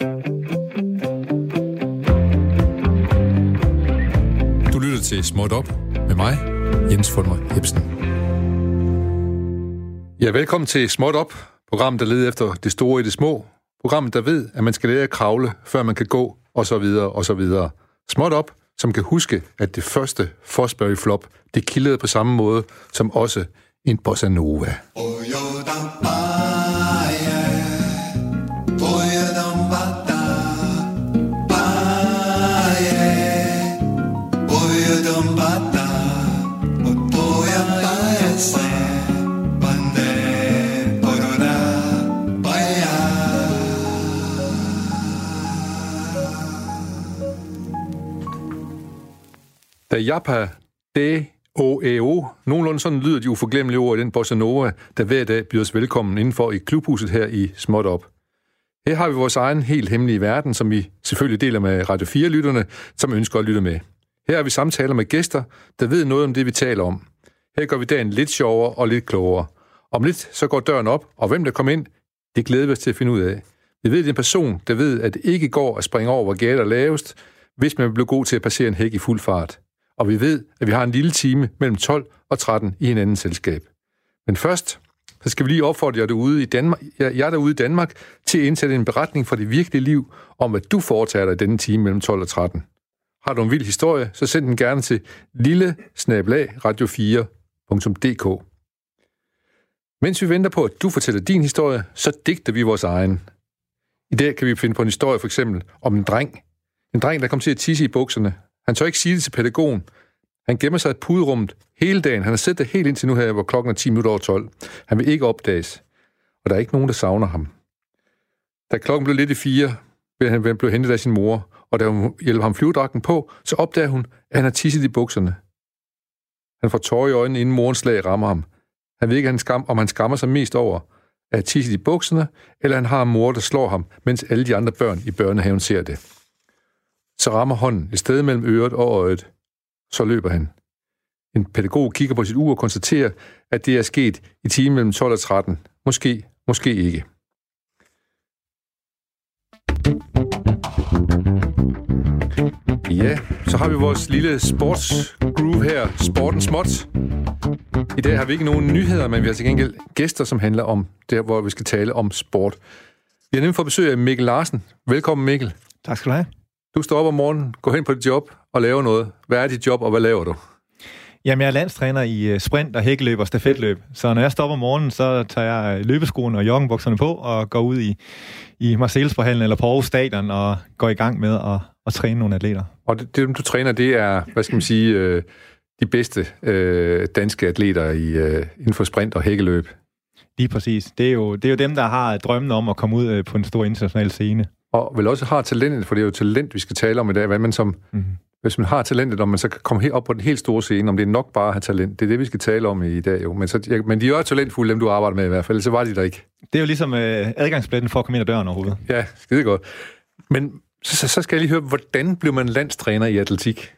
Du lytter til Småt Op med mig, Jens Fulmer Jebsen. Ja, velkommen til Småt Op, programmet, der leder efter det store i det små. Programmet, der ved, at man skal lære at kravle, før man kan gå, og så videre, og så videre. Småt Op, som kan huske, at det første Fosbury Flop, det kildede på samme måde som også en bossa nova. Da Japa de OEO, e Nogenlunde sådan lyder de uforglemmelige ord i den bossa nova, der hver dag byder os velkommen indenfor i klubhuset her i Småt Op. Her har vi vores egen helt hemmelige verden, som vi selvfølgelig deler med Radio 4-lytterne, som ønsker at lytte med. Her har vi samtaler med gæster, der ved noget om det, vi taler om. Her gør vi dagen lidt sjovere og lidt klogere. Om lidt så går døren op, og hvem der kommer ind, det glæder vi os til at finde ud af. Vi ved, det er en person, der ved, at det ikke går at springe over, hvor gader er lavest, hvis man bliver god til at passere en hæk i fuld fart og vi ved, at vi har en lille time mellem 12 og 13 i en anden selskab. Men først, så skal vi lige opfordre jer derude i Danmark, jer derude i Danmark til at indsætte en beretning fra det virkelige liv om, hvad du foretager dig i denne time mellem 12 og 13. Har du en vild historie, så send den gerne til lille radio4.dk. Mens vi venter på, at du fortæller din historie, så digter vi vores egen. I dag kan vi finde på en historie for eksempel om en dreng. En dreng, der kom til at tisse i bukserne, han tør ikke sige det til pædagogen. Han gemmer sig i puderummet hele dagen. Han har siddet der helt indtil nu her, hvor klokken er 10 minutter over 12. Han vil ikke opdages. Og der er ikke nogen, der savner ham. Da klokken blev lidt i fire, blev han blev hentet af sin mor, og da hun hjælper ham flyvedragten på, så opdager hun, at han har tisset i bukserne. Han får tårer i øjnene, inden morens slag rammer ham. Han ved ikke, om han skammer sig mest over at tisse i bukserne, eller han har en mor, der slår ham, mens alle de andre børn i børnehaven ser det. Så rammer hånden et sted mellem øret og øjet. Så løber han. En pædagog kigger på sit ur og konstaterer, at det er sket i timen mellem 12 og 13. Måske, måske ikke. Ja, så har vi vores lille sportsgroove her, Sporten Småt. I dag har vi ikke nogen nyheder, men vi har til gengæld gæster, som handler om der, hvor vi skal tale om sport. Vi har nemlig fået besøg af Mikkel Larsen. Velkommen, Mikkel. Tak skal du have. Du står op om morgenen, går hen på dit job og laver noget. Hvad er dit job, og hvad laver du? Jamen, jeg er landstræner i øh, sprint og hækkeløb og stafetløb. Så når jeg stopper om morgenen, så tager jeg løbeskoene og joggenbukserne på og går ud i, i Marseillesforhallen eller på Aarhus Stadion og går i gang med at, at træne nogle atleter. Og det, det, du træner, det er, hvad skal man sige, øh, de bedste øh, danske atleter i, øh, inden for sprint og hækkeløb? Lige præcis. Det er, jo, det er jo dem, der har drømmen om at komme ud øh, på en stor international scene og vel også har talentet, for det er jo talent, vi skal tale om i dag, hvad man som, mm-hmm. hvis man har talentet, om man så kan komme helt op på den helt store scene, om det er nok bare at have talent, det er det, vi skal tale om i dag jo. Men, så, ja, men de er jo talentfulde, dem du arbejder med i hvert fald, så var de der ikke. Det er jo ligesom øh, adgangsbilletten for at komme ind ad døren overhovedet. Ja, skide godt. Men så, så skal jeg lige høre, hvordan blev man landstræner i atletik?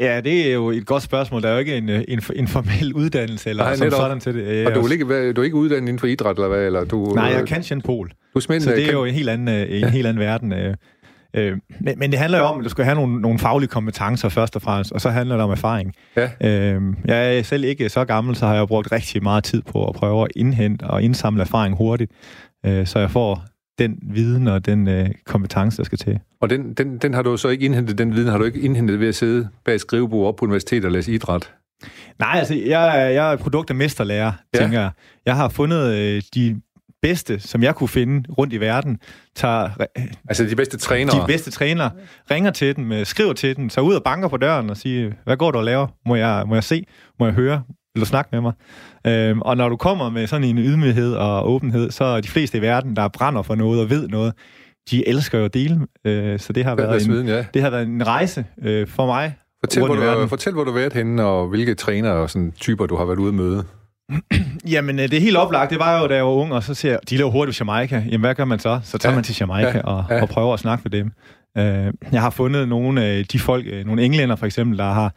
Ja, det er jo et godt spørgsmål. Der er jo ikke en, øh, en, en formel uddannelse eller Nej, som sådan til det. Og du er, ikke, du er ikke uddannet inden for idræt, eller hvad? Eller du, Nej, jeg kan Jean Paul. Du så det er jo en helt anden, øh, en ja. helt anden verden. Øh, men, men det handler jo om, at du skal have nogle, nogle faglige kompetencer først og fremmest, og så handler det om erfaring. Ja. jeg er selv ikke så gammel, så har jeg brugt rigtig meget tid på at prøve at indhente og indsamle erfaring hurtigt, så jeg får den viden og den øh, kompetence, der skal til. Og den, den, den har du så ikke indhentet, den viden har du ikke indhentet ved at sidde bag skrivebord op på universitetet og læse idræt? Nej, altså, jeg, jeg er produkt af mesterlærer, ja. tænker jeg. Jeg har fundet øh, de bedste, som jeg kunne finde rundt i verden, tager... Altså de bedste trænere? De bedste trænere. Ringer til dem, skriver til dem, tager ud og banker på døren og siger, hvad går du og laver? Må jeg, må jeg se? Må jeg høre? Du snakke med mig? Øhm, og når du kommer med sådan en ydmyghed og åbenhed, så er de fleste i verden, der brænder for noget og ved noget, de elsker jo at dele. Øh, så det har, været en, ja. det har været en rejse øh, for mig. Fortæl hvor, du, fortæl, hvor du har været henne, og hvilke træner og sådan typer, du har været ude at møde. Jamen, øh, det er helt oplagt. Det var jo, da jeg var ung, og så siger jeg, de laver hurtigt Jamaica. Jamen, hvad gør man så? Så tager ja. man til Jamaica ja. Og, ja. og prøver at snakke med dem. Øh, jeg har fundet nogle af de folk, øh, nogle englænder for eksempel, der har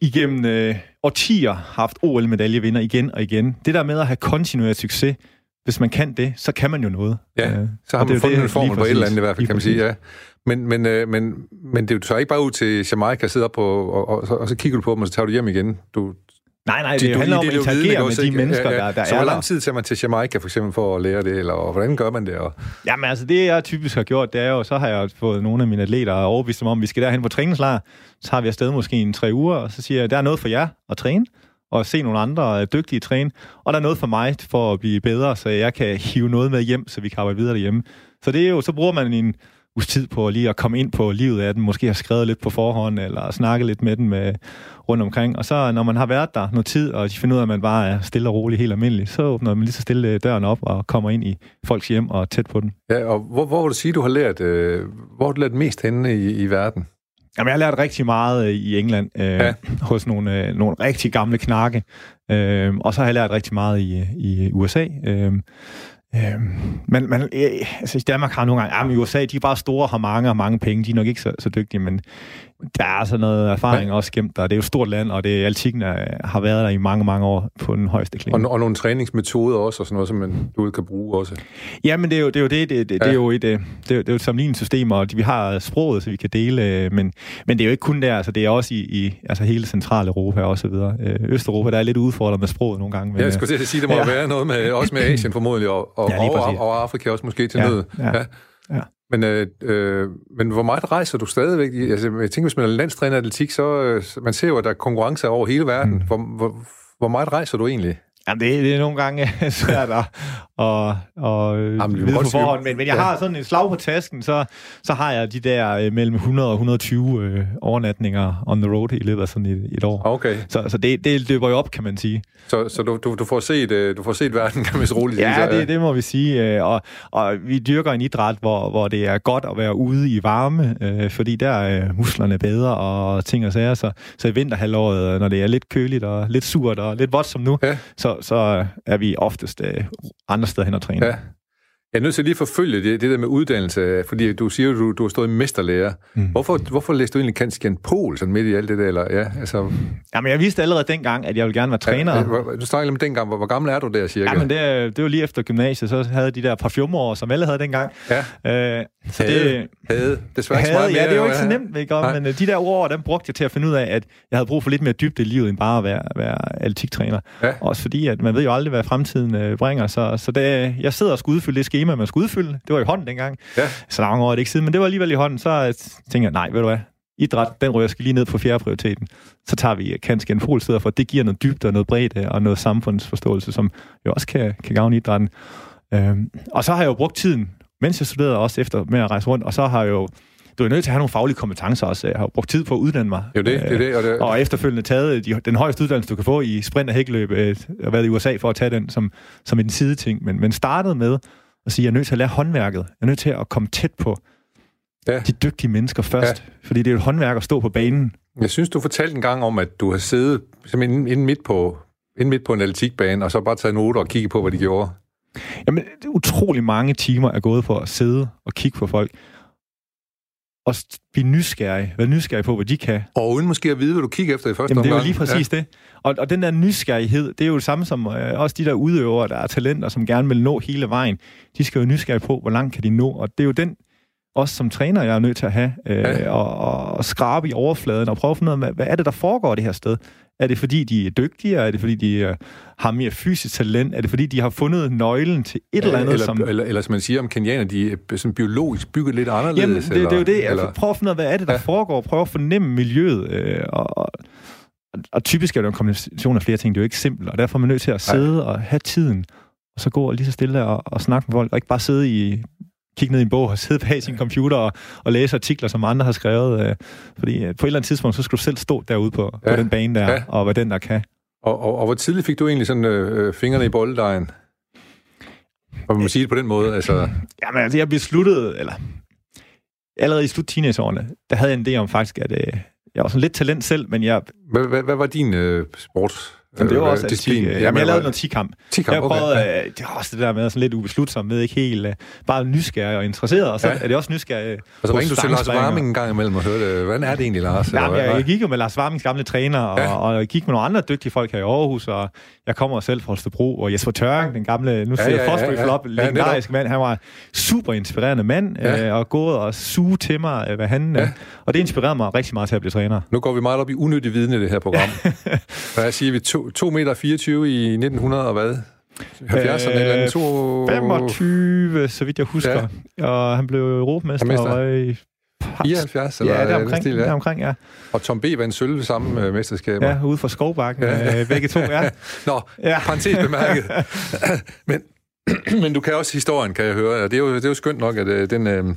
igennem øh, årtier haft OL-medaljevinder igen og igen. Det der med at have kontinueret succes, hvis man kan det, så kan man jo noget. Ja, øh, så har man fundet det, en formel på et eller andet i hvert fald, kan man sige, ja. Men, men, øh, men, men det er jo så ikke bare ud til Jamaica og sidde op på, og, og, og, og så kigger du på dem, og så tager du hjem igen. Du, Nej, nej, det, det handler om at interagere med de mennesker, ja, ja. der, der så er hvor lang tid tager man til Jamaica for eksempel for at lære det, eller og hvordan gør man det? Og... Jamen altså, det jeg typisk har gjort, det er jo, så har jeg fået nogle af mine atleter overbevist dem om, at vi skal derhen på træningslejr, så har vi afsted måske en tre uger, og så siger jeg, der er noget for jer at træne, og se nogle andre dygtige træne, og der er noget for mig for at blive bedre, så jeg kan hive noget med hjem, så vi kan arbejde videre derhjemme. Så det er jo, så bruger man en uges tid på lige at komme ind på livet af den, måske har skrevet lidt på forhånd, eller snakket lidt med den med, rundt omkring. Og så når man har været der noget tid, og de finder ud af, at man bare er stille og rolig, helt almindelig, så åbner man lige så stille døren op og kommer ind i folks hjem og tæt på den. Ja, og hvor, hvor vil du sige, du har lært, øh, hvor har du lært mest henne i, i verden? Jamen, jeg har lært rigtig meget øh, i England, øh, ja. hos nogle, øh, nogle rigtig gamle knakke. Øh, og så har jeg lært rigtig meget i, i USA. Øh, Øhm, men, man, øh, altså, Danmark har nogle gange, ja, men USA, de er bare store, og har mange og mange penge, de er nok ikke så, så dygtige, men der er altså noget erfaring ja. også gemt der. Det er jo et stort land, og det altikken er, har været der i mange, mange år på den højeste klinge. Og, og nogle træningsmetoder også, og sådan noget, som man du kan bruge også. Ja, men det er jo det. Er jo det, det, det, ja. det er jo et, øh, det er, det er jo et sammenligningssystem, og vi har sproget, så vi kan dele, øh, men, men det er jo ikke kun der, altså det er også i, i altså hele Centraleuropa og så videre. Øh, Østeuropa, der er lidt udfordret med sproget nogle gange. Men, ja, jeg skulle til at sige, det må ja. være noget med, også med Asien formodentlig, og, og, ja, og, og Afrika også måske til ja, nød. Ja. Ja. Men, øh, øh, men hvor meget rejser du stadigvæk? Altså, jeg tænker, hvis man er landstræner i atletik, så øh, man ser jo, at der er konkurrence over hele verden. Mm. Hvor, hvor, hvor meget rejser du egentlig? Jamen, det, det er nogle gange svært at, at, at Jamen, vide på forhånd, men, men jeg ja. har sådan en slag på tasken, så, så har jeg de der øh, mellem 100 og 120 øh, overnatninger on the road i løbet af sådan et, et år. Okay. Så, så det, det løber jo op, kan man sige. Så, så du, du, du, får set, øh, du får set verden, kan man så roligt. Ja, det, det må vi sige. Øh, og, og vi dyrker en idræt, hvor, hvor det er godt at være ude i varme, øh, fordi der er musklerne bedre og ting og sager. Så, så i vinterhalvåret, når det er lidt køligt og lidt surt og lidt vådt som nu, ja. så, så øh, er vi oftest øh, andre steder hen og træne. Ja. Jeg er nødt til at lige forfølge det, det der med uddannelse, fordi du siger, at du, du har stået i mesterlærer. Mm. Hvorfor, hvorfor læste du egentlig Kanskjan Pol sådan midt i alt det der? Eller, ja, altså... Jamen, jeg vidste allerede dengang, at jeg ville gerne være træner. Ja, du snakker om dengang. Hvor, hvor gammel er du der, cirka? Jamen, det, det var lige efter gymnasiet, så havde de der parfumeår, som alle havde dengang. Ja. Øh, så havde, det, havde. Desværre ikke meget mere, Ja, det var ikke så nemt, ikke? Om, men øh, de der ord, dem brugte jeg til at finde ud af, at jeg havde brug for lidt mere dybde i livet, end bare at være, være atletik-træner. Ja. Også fordi, at man ved jo aldrig, hvad fremtiden øh, bringer. Så, så det, jeg sidder og skal udfylde det schema, man skal udfylde. Det var i hånden dengang. Ja. Så mange år er det ikke siden, men det var alligevel i hånden. Så øh, tænkte jeg, nej, ved du hvad, idræt, den rører skal lige ned på fjerde prioriteten. Så tager vi kanskje en fol for det giver noget dybde og noget bredde og noget samfundsforståelse, som jo også kan, kan gavne idrætten. Øhm, og så har jeg jo brugt tiden mens jeg studerede også efter med at rejse rundt, og så har jeg jo du er nødt til at have nogle faglige kompetencer også. Jeg har brugt tid på at uddanne mig. Jo, det, det, det, og, det. og efterfølgende taget de, den højeste uddannelse, du kan få i sprint og hækløb, øh, været i USA for at tage den som, som en sideting. Men, men startede med at sige, jeg er nødt til at lære håndværket. Jeg er nødt til at komme tæt på ja. de dygtige mennesker først. Ja. Fordi det er jo et håndværk at stå på banen. Jeg synes, du fortalte en gang om, at du har siddet inden, inden, midt på, inden midt på en atletikbane, og så bare taget noter og kigget på, hvad de gjorde. Jamen, utrolig mange timer er gået på at sidde og kigge på folk. Og blive nysgerrig. Være nysgerrig på, hvad de kan. Og uden måske at vide, hvad du kigger efter i første Jamen, det er jo lige præcis ja. det. Og, og den der nysgerrighed, det er jo det samme som øh, også de der udøvere, der er talenter, som gerne vil nå hele vejen. De skal jo nysgerrige på, hvor langt kan de nå. Og det er jo den, også som træner, jeg er nødt til at have, øh, ja. og, og skrabe i overfladen, og prøve at finde ud af, hvad, er det, der foregår det her sted? Er det fordi, de er dygtigere? Er det fordi, de uh, har mere fysisk talent? Er det fordi, de har fundet nøglen til et ja, eller andet? Eller, som... eller, eller som man siger om kenianer, de er sådan biologisk bygget lidt anderledes? Jamen, det, eller, det er jo det. Altså, eller... Altså, prøv at finde ud af, hvad er det, der ja. foregår? Prøv at fornemme miljøet. Øh, og, og, og typisk er det en kombination af flere ting. Det er jo ikke simpelt, og derfor er man nødt til at sidde Nej. og have tiden, og så gå og lige så stille og, og snakke med folk, og ikke bare sidde i kigge ned i en bog og sidde bag sin computer og, og læse artikler, som andre har skrevet. Øh, fordi øh, på et eller andet tidspunkt, så skal du selv stå derude på, ja. på den bane der, ja. og hvad den der kan. Og, og, og hvor tidligt fik du egentlig sådan øh, fingrene i bolddejen? Og man må sige det på den måde, altså... Jamen, altså, jeg besluttede, eller allerede i slut teenageårene, der havde jeg en idé om faktisk, at øh, jeg var sådan lidt talent selv, men jeg... Hvad, hvad, hvad var din øh, sport? Jamen, det var også disciplin. Ja, Jamen, jeg lavede noget 10-kamp. 10-kamp, jeg prøvede, okay. det er også det der med sådan lidt ubeslutsom med, ikke helt uh, bare nysgerrig og interesseret, og så ja. er det også nysgerrig Og så ringte du til Lars Warming en gang imellem og hørte, hvordan er det egentlig, Lars? Jamen, jeg, jeg, gik jo med Lars Warmings gamle træner, og, ja. og jeg gik med nogle andre dygtige folk her i Aarhus, og jeg kommer selv fra Holstebro, og Jesper Tøring, den gamle, nu siger ja, ja, ja, ja, Flop, ja, legendarisk mand, han var super inspirerende mand, ja. øh, og gået og suge til mig, hvad han... Ja. Øh, og det inspirerede mig rigtig meget til at blive træner. Nu går vi meget op i unødig viden i det her program. Hvad siger vi? 2 meter 24 i 1900 og hvad? 70'erne øh, eller to... 25, så vidt jeg husker. Ja. Og han blev europamester og i 74, eller ja, det er omkring, stil, ja. det er omkring, ja. Og Tom B. vandt sølv samme uh, mesterskab. Ja, ude fra Skovbakken, ja. øh, begge to, ja. Nå, ja. parentes bemærket. men, men du kan også historien, kan jeg høre. Og det er jo, det er jo skønt nok, at uh, den, uh,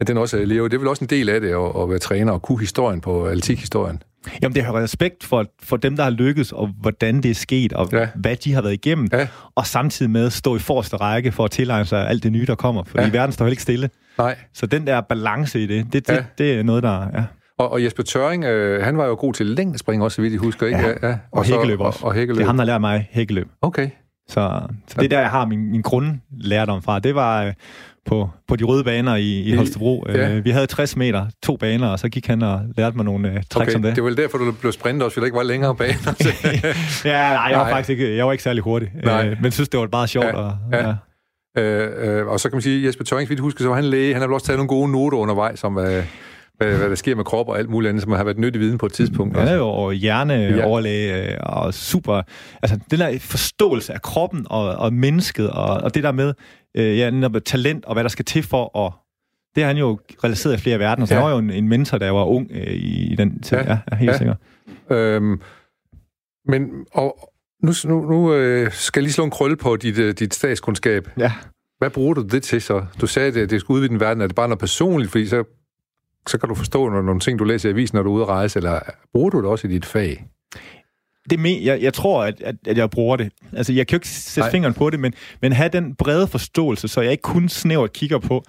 at den også lever. Det er vel også en del af det, at, at være træner og kunne historien på atletikhistorien. Jamen, det har respekt for, for dem, der har lykkes, og hvordan det er sket, og ja. hvad de har været igennem, ja. og samtidig med at stå i forreste række for at tilegne sig alt det nye, der kommer, fordi ja. verden står heller ikke stille. Nej. Så den der balance i det, det, det, ja. det er noget, der... Ja. Og, og Jesper Tøring, øh, han var jo god til længdespring også, så vidt I husker, ikke? Ja, ja. Og, og hækkeløb også. Og, og hækkeløb. Det er ham, der lærer mig hækkeløb. Okay. Så, så det er der, jeg har min, min grundlærdom fra. Det var øh, på, på de røde baner i, i Holstebro. Ja. Øh, vi havde 60 meter, to baner, og så gik han og lærte mig nogle uh, tricks okay, om det. det var vel derfor, du blev sprintet også, fordi der ikke var længere baner. ja, nej, jeg var nej. faktisk ikke, jeg var ikke særlig hurtig, nej. øh, men synes, det var meget sjovt. Ja, og, ja. Ja. Øh, øh, og så kan man sige, Jesper Tøring, vi husker, så var han læge. Han har vel også taget nogle gode noter undervejs om, hvad, hvad, hvad der sker med krop og alt muligt andet, som har været nyttig viden på et tidspunkt. Er jo og hjerneoverlæge ja. og super... Altså, den der forståelse af kroppen og, og mennesket, og, og det der med øh, ja, talent og hvad der skal til for at det har han jo realiseret i flere verdener, så ja. han var jo en, en mentor, der var ung øh, i, i den tid. Ja, ja helt ja. sikkert. Øhm, men og nu, nu, nu øh, skal jeg lige slå en krølle på dit, øh, dit statskundskab. Ja. Hvad bruger du det til så? Du sagde, at det skulle udvide den verden. Er det bare noget personligt? Fordi så så kan du forstå nogle ting, du læser i avisen, når du er ude at rejse, eller bruger du det også i dit fag? Det med, jeg, jeg tror, at, at, at jeg bruger det. Altså, jeg kan jo ikke sætte Nej. fingeren på det, men, men have den brede forståelse, så jeg ikke kun snævert kigger på,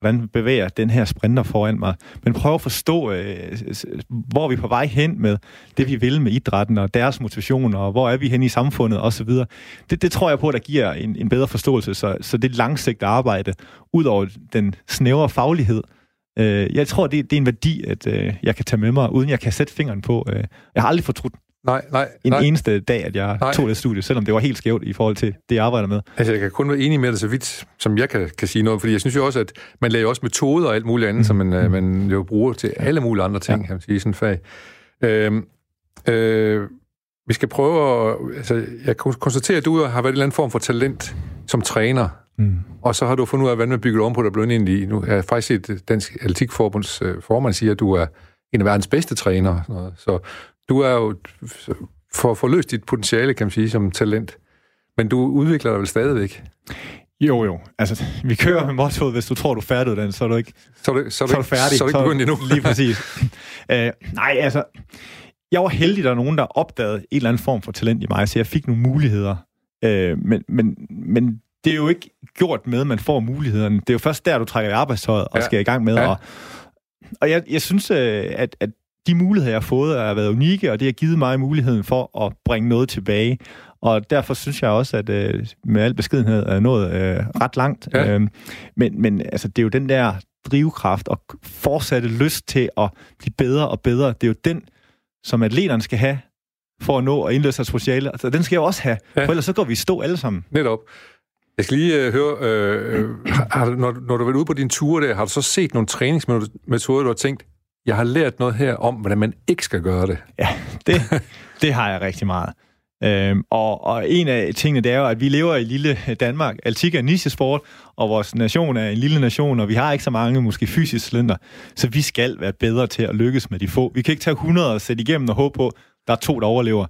hvordan bevæger den her sprinter foran mig, men prøve at forstå, øh, hvor vi er på vej hen med det, vi vil med idrætten, og deres motivation, og hvor er vi hen i samfundet, osv. Det, det tror jeg på, der giver en, en bedre forståelse, så, så det langsigtede arbejde, ud over den snævre faglighed, Øh, jeg tror, det, det er en værdi, at øh, jeg kan tage med mig, uden jeg kan sætte fingeren på. Øh, jeg har aldrig fortrudt nej, nej, en nej. eneste dag, at jeg nej. tog det studie, selvom det var helt skævt i forhold til det, jeg arbejder med. Altså, jeg kan kun være enig med dig så vidt, som jeg kan, kan sige noget, fordi jeg synes jo også, at man laver også metoder og alt muligt andet, mm. som man, mm. man jo bruger til alle mulige andre ting, ja. kan man sige, sådan fag. Øh, øh, vi skal prøve at... Altså, jeg kan konstatere, at du har været en eller anden form for talent som træner. Mm. Og så har du fundet ud af, hvordan man bygger om på det, og egentlig... Nu er faktisk et Dansk Atletikforbunds øh, formand siger, at du er en af verdens bedste trænere. Så du er jo for at få løst dit potentiale, kan man sige, som talent. Men du udvikler dig vel stadigvæk? Jo, jo. Altså, vi kører med mottoet, hvis du tror, du er færdig, så er du ikke, så er du, så er du, så er du færdig. Så er du ikke begyndt endnu. Lige præcis. uh, nej, altså, jeg var heldig, der er nogen, der opdagede en eller anden form for talent i mig, så jeg fik nogle muligheder. Øh, men, men, men det er jo ikke gjort med, at man får mulighederne. Det er jo først der, du trækker i arbejdstøjet og ja. skal i gang med. Ja. Og, og jeg, jeg synes, øh, at, at de muligheder, jeg har fået, har været unikke, og det har givet mig muligheden for at bringe noget tilbage. Og derfor synes jeg også, at øh, med al beskedenhed er nået øh, ret langt. Ja. Øhm, men, men altså, det er jo den der drivkraft og fortsatte lyst til at blive bedre og bedre. Det er jo den, som atleterne skal have for at nå at indløse deres potentiale. Altså, den skal jeg også have, ja. for ellers så går vi i stå alle sammen. Netop. Jeg skal lige uh, høre, uh, har, når, når du har været ude på din tur der, har du så set nogle træningsmetoder, du har tænkt, jeg har lært noget her om, hvordan man ikke skal gøre det? Ja, det, det har jeg rigtig meget. Øhm, og, og en af tingene, det er jo, at vi lever i lille Danmark. Altik er nichesport, og vores nation er en lille nation, og vi har ikke så mange, måske fysisk slender. Så vi skal være bedre til at lykkes med de få. Vi kan ikke tage 100 og sætte igennem og håbe på, at der er to, der overlever.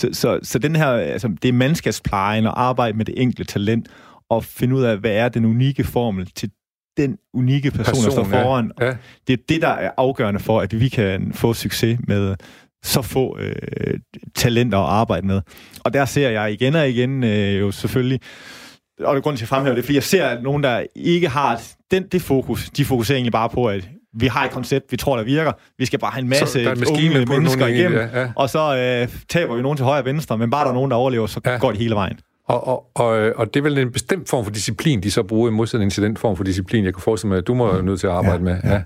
Så, så, så den her, altså, det er mandskabsplejen og arbejde med det enkelte talent, og finde ud af, hvad er den unikke formel til den unikke person, person der står foran. Ja. Ja. Det er det, der er afgørende for, at vi kan få succes med så få øh, talenter at arbejde med. Og der ser jeg igen og igen øh, jo selvfølgelig, og det er grund til at fremhæve det, fordi jeg ser, at nogen, der ikke har den, det fokus, de fokuserer egentlig bare på, at vi har et koncept, vi tror, der virker. Vi skal bare have en masse en unge mennesker igennem, ja, ja. og så øh, taber vi nogen til højre og venstre, men bare der er nogen, der overlever, så ja. går det hele vejen. Og, og, og, og det er vel en bestemt form for disciplin, de så bruger i modsætning til den form for disciplin, jeg kan forestille mig, at du må nødt til at arbejde ja, med. Ja. Ja.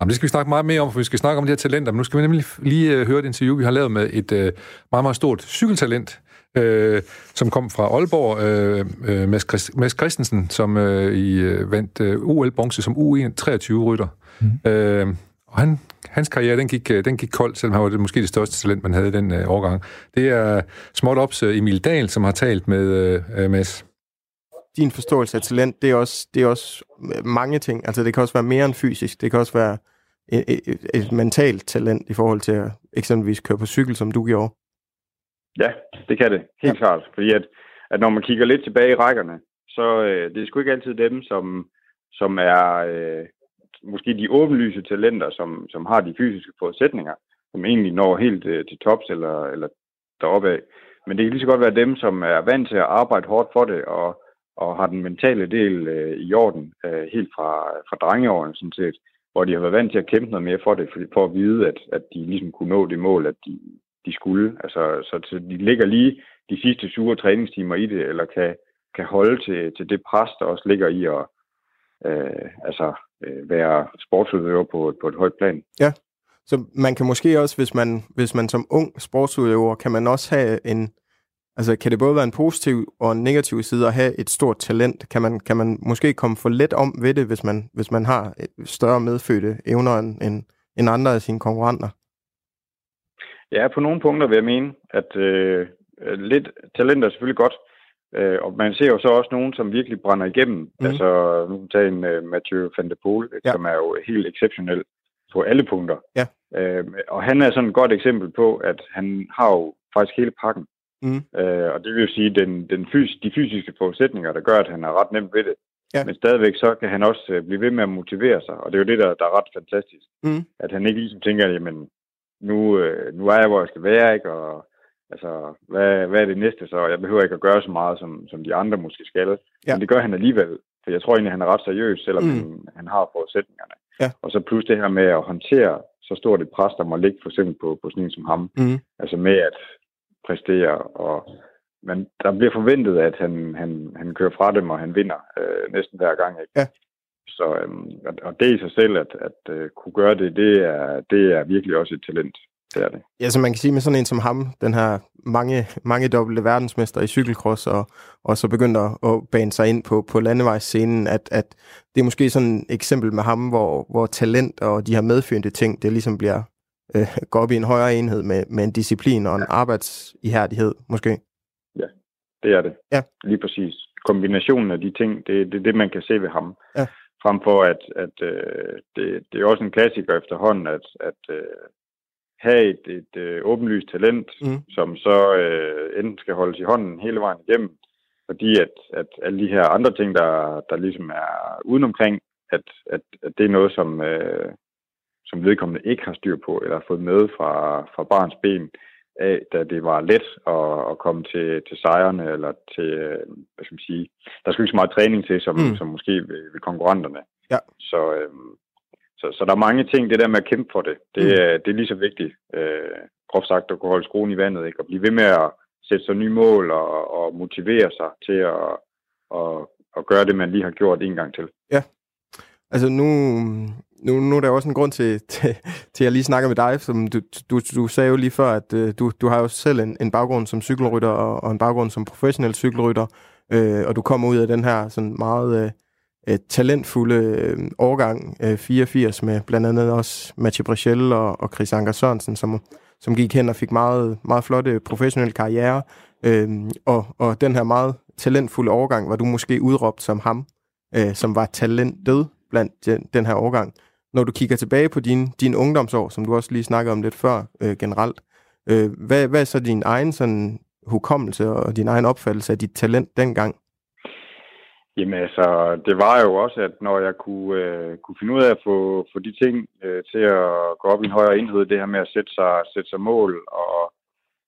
Jamen, det skal vi snakke meget mere om, for vi skal snakke om de her talenter. Men nu skal vi nemlig lige uh, høre et interview, vi har lavet med et uh, meget, meget stort cykeltalent, uh, som kom fra Aalborg, uh, uh, Mads, Christ, Mads Christensen, som uh, i, uh, vandt uh, OL-bronze som U23-rytter. Mm. Uh, og han, hans karriere, den gik, den gik kold, selvom han var det, måske det største talent, man havde i den uh, årgang. Det er småt ops uh, Emil Dahl, som har talt med uh, Mads din forståelse af talent, det er, også, det er også mange ting. Altså, det kan også være mere end fysisk. Det kan også være et, et, et mentalt talent i forhold til at eksempelvis køre på cykel, som du gjorde. Ja, det kan det. Helt ja. klart. Fordi at, at når man kigger lidt tilbage i rækkerne, så øh, det er sgu ikke altid dem, som, som er øh, måske de åbenlyse talenter, som, som har de fysiske forudsætninger, som egentlig når helt øh, til tops eller, eller deroppe af. Men det kan lige så godt være dem, som er vant til at arbejde hårdt for det, og og har den mentale del øh, i orden, øh, helt fra, fra drengeårene sådan set, hvor de har været vant til at kæmpe noget mere for det, for, for at vide, at, at de ligesom kunne nå det mål, at de, de skulle. Altså, så, så de ligger lige de sidste sure træningstimer i det, eller kan, kan holde til, til det pres, der også ligger i at øh, altså, øh, være sportsudøver på, på et højt plan. Ja, så man kan måske også, hvis man, hvis man som ung sportsudøver, kan man også have en, Altså, kan det både være en positiv og en negativ side at have et stort talent? Kan man, kan man måske komme for let om ved det, hvis man, hvis man har større medfødte evner end, end, end andre af sine konkurrenter? Ja, på nogle punkter vil jeg mene, at øh, lidt talent er selvfølgelig godt, øh, og man ser jo så også nogen, som virkelig brænder igennem. Mm. Altså, nu kan tage en uh, Mathieu van der Poel, ja. som er jo helt exceptionel på alle punkter. Ja. Øh, og han er sådan et godt eksempel på, at han har jo faktisk hele pakken. Mm. Øh, og det vil jo sige, den, den fys, de fysiske forudsætninger, der gør, at han er ret nemt ved det. Ja. Men stadigvæk så kan han også øh, blive ved med at motivere sig, og det er jo det, der, der er ret fantastisk. Mm. At han ikke ligesom tænker, jamen, nu, øh, nu er jeg, hvor jeg skal være, ikke? Og altså, hvad, hvad er det næste så? Jeg behøver ikke at gøre så meget, som, som de andre måske skal. Ja. Men det gør han alligevel, for jeg tror egentlig, han er ret seriøs, selvom mm. han, han har forudsætningerne. Ja. Og så plus det her med at håndtere så stort et pres, der må ligge for eksempel på, på sådan en som ham. Mm. Altså med, at præstere, og men der bliver forventet, at han, han, han kører fra dem, og han vinder øh, næsten hver gang. Ikke? Ja. Så, øhm, og det i sig selv, at, at øh, kunne gøre det, det er, det er virkelig også et talent. Det er det. Ja, så man kan sige med sådan en som ham, den her mange, mange dobbelte verdensmester i cykelcross, og, og så begynder at, at bane sig ind på, på landevejsscenen, at, at det er måske sådan et eksempel med ham, hvor, hvor talent og de her medfødte ting, det ligesom bliver øh, gå op i en højere enhed med, med en disciplin og en arbejdsihærdighed, måske. Ja, det er det. Ja. Lige præcis. Kombinationen af de ting, det er det, det, man kan se ved ham. Ja. Frem for, at, at øh, det, det er også en klassiker efterhånden, at, at øh, have et, et øh, åbenlyst talent, mm. som så øh, enten skal holdes i hånden hele vejen igennem, fordi at, at alle de her andre ting, der, der ligesom er udenomkring, at, at, at det er noget, som, øh, som vedkommende ikke har styr på, eller har fået med fra, fra barns ben, af, da det var let at, at komme til, til sejrene, eller til, øh, hvad skal man sige, der skulle ikke så meget træning til, som, mm. som måske ved, ved konkurrenterne. Ja. Så, øhm, så, så der er mange ting, det der med at kæmpe for det, det, mm. er, det er lige så vigtigt, øh, groft sagt, at kunne holde skruen i vandet, ikke? og blive ved med at sætte sig nye mål, og, og motivere sig til at, at, at gøre det, man lige har gjort en gang til. Ja, altså nu, nu, nu er der også en grund til, til, til at jeg lige snakker med dig. Som du, du, du sagde jo lige før, at uh, du, du har jo selv en, en baggrund som cykelrytter og, og en baggrund som professionel cykelrytter, uh, og du kommer ud af den her sådan meget øh, talentfulde øh, årgang øh, 84 med blandt andet også Mathieu Brechel og, og Chris Anker Sørensen, som, som gik hen og fik meget, meget flotte professionelle karriere. Øh, og, og den her meget talentfulde årgang var du måske udråbt som ham, øh, som var talentet blandt den, den her årgang når du kigger tilbage på din, din ungdomsår, som du også lige snakkede om lidt før øh, generelt, øh, hvad, hvad er så din egen sådan, hukommelse og din egen opfattelse af dit talent dengang? Jamen altså, det var jo også, at når jeg kunne, øh, kunne finde ud af at få, få de ting øh, til at gå op i en højere enhed, det her med at sætte sig, sætte sig mål og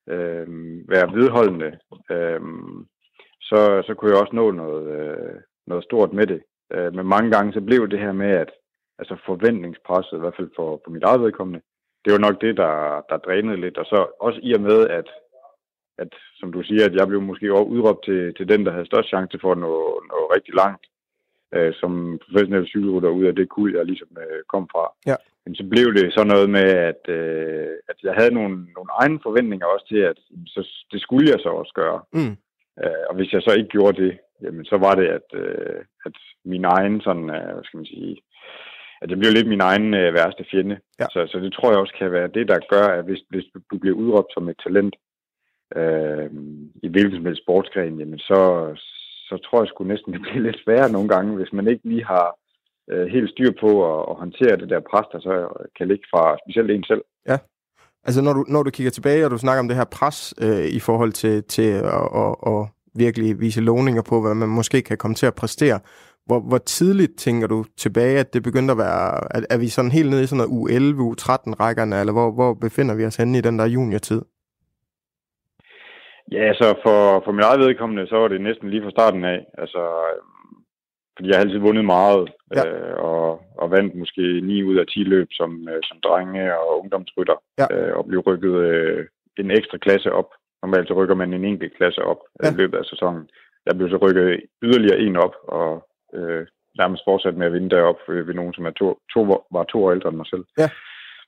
øh, være vedholdende, øh, så, så kunne jeg også nå noget, øh, noget stort med det. Øh, men mange gange så blev det her med, at altså forventningspresset, i hvert fald for, for mit eget vedkommende, det var nok det, der, der drænede lidt. Og så også i og med, at, at som du siger, at jeg blev måske udråbt til, til den, der havde størst chance for at nå, nå rigtig langt øh, som professionel cykelrytter ud af det kul, jeg ligesom øh, kom fra. Ja. Men så blev det så noget med, at, øh, at jeg havde nogle, nogle egne forventninger også til, at så, det skulle jeg så også gøre. Mm. Øh, og hvis jeg så ikke gjorde det, jamen så var det, at, øh, at min egen sådan, øh, hvad skal man sige, at det blev lidt min egen øh, værste fjende. Ja. Så, så det tror jeg også kan være det, der gør, at hvis, hvis du bliver udråbt som et talent øh, i hvilken som helst sportsgren, jamen så, så tror jeg sgu næsten, det bliver lidt sværere nogle gange, hvis man ikke lige har øh, helt styr på at, at håndtere det der pres, der så kan ligge fra specielt en selv. Ja. Altså når du, når du kigger tilbage, og du snakker om det her pres øh, i forhold til, til at, at, at virkelig vise lovninger på, hvad man måske kan komme til at præstere, hvor, hvor tidligt tænker du tilbage, at det begyndte at være, at, er vi sådan helt nede i sådan noget U11, U13-rækkerne, eller hvor, hvor befinder vi os henne i den der juniortid? Ja, så for, for mit eget vedkommende, så var det næsten lige fra starten af. Altså, øhm, fordi jeg har altid vundet meget, ja. øh, og, og vandt måske 9 ud af 10 løb som, øh, som drenge og ungdomsrytter, ja. øh, og blev rykket øh, en ekstra klasse op. Normalt så rykker man en enkelt klasse op ja. i løbet af sæsonen. Jeg blev så rykket yderligere en op, og øh, nærmest fortsat med at vinde derop ved, ved nogen, som er to, to, var to år ældre end mig selv. Ja.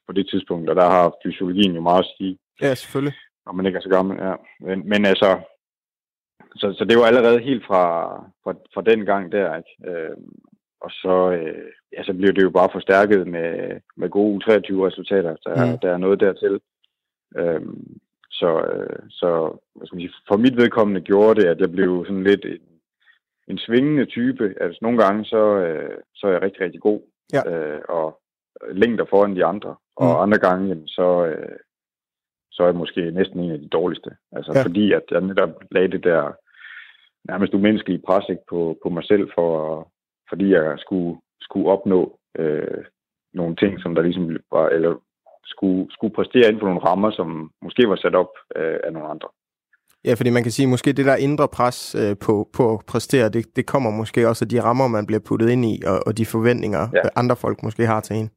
På det tidspunkt, og der har fysiologien jo meget at sige. Ja, selvfølgelig når man ikke er så gammel, ja. Men, men altså, så, så det var allerede helt fra, fra, fra den gang der, ikke? Øh, og så, øh, ja, så blev det jo bare forstærket med, med gode U23-resultater. Der, mm. der er noget dertil. Øh, så, øh, så hvad skal man sige, for mit vedkommende gjorde det, at jeg blev sådan lidt en, en svingende type. Altså nogle gange, så, øh, så er jeg rigtig, rigtig god. Ja. Øh, og længder foran de andre. Og mm. andre gange, jamen, så, øh, så er jeg måske næsten en af de dårligste. Altså ja. fordi, at jeg netop lagde det der nærmest umenneskelige pres ikke, på, på mig selv, for, fordi jeg skulle, skulle opnå øh, nogle ting, som der ligesom var, eller skulle, skulle præstere inden for nogle rammer, som måske var sat op øh, af nogle andre. Ja, fordi man kan sige, måske det der indre pres øh, på, på at præstere, det, det kommer måske også af de rammer, man bliver puttet ind i, og, og de forventninger, ja. andre folk måske har til en.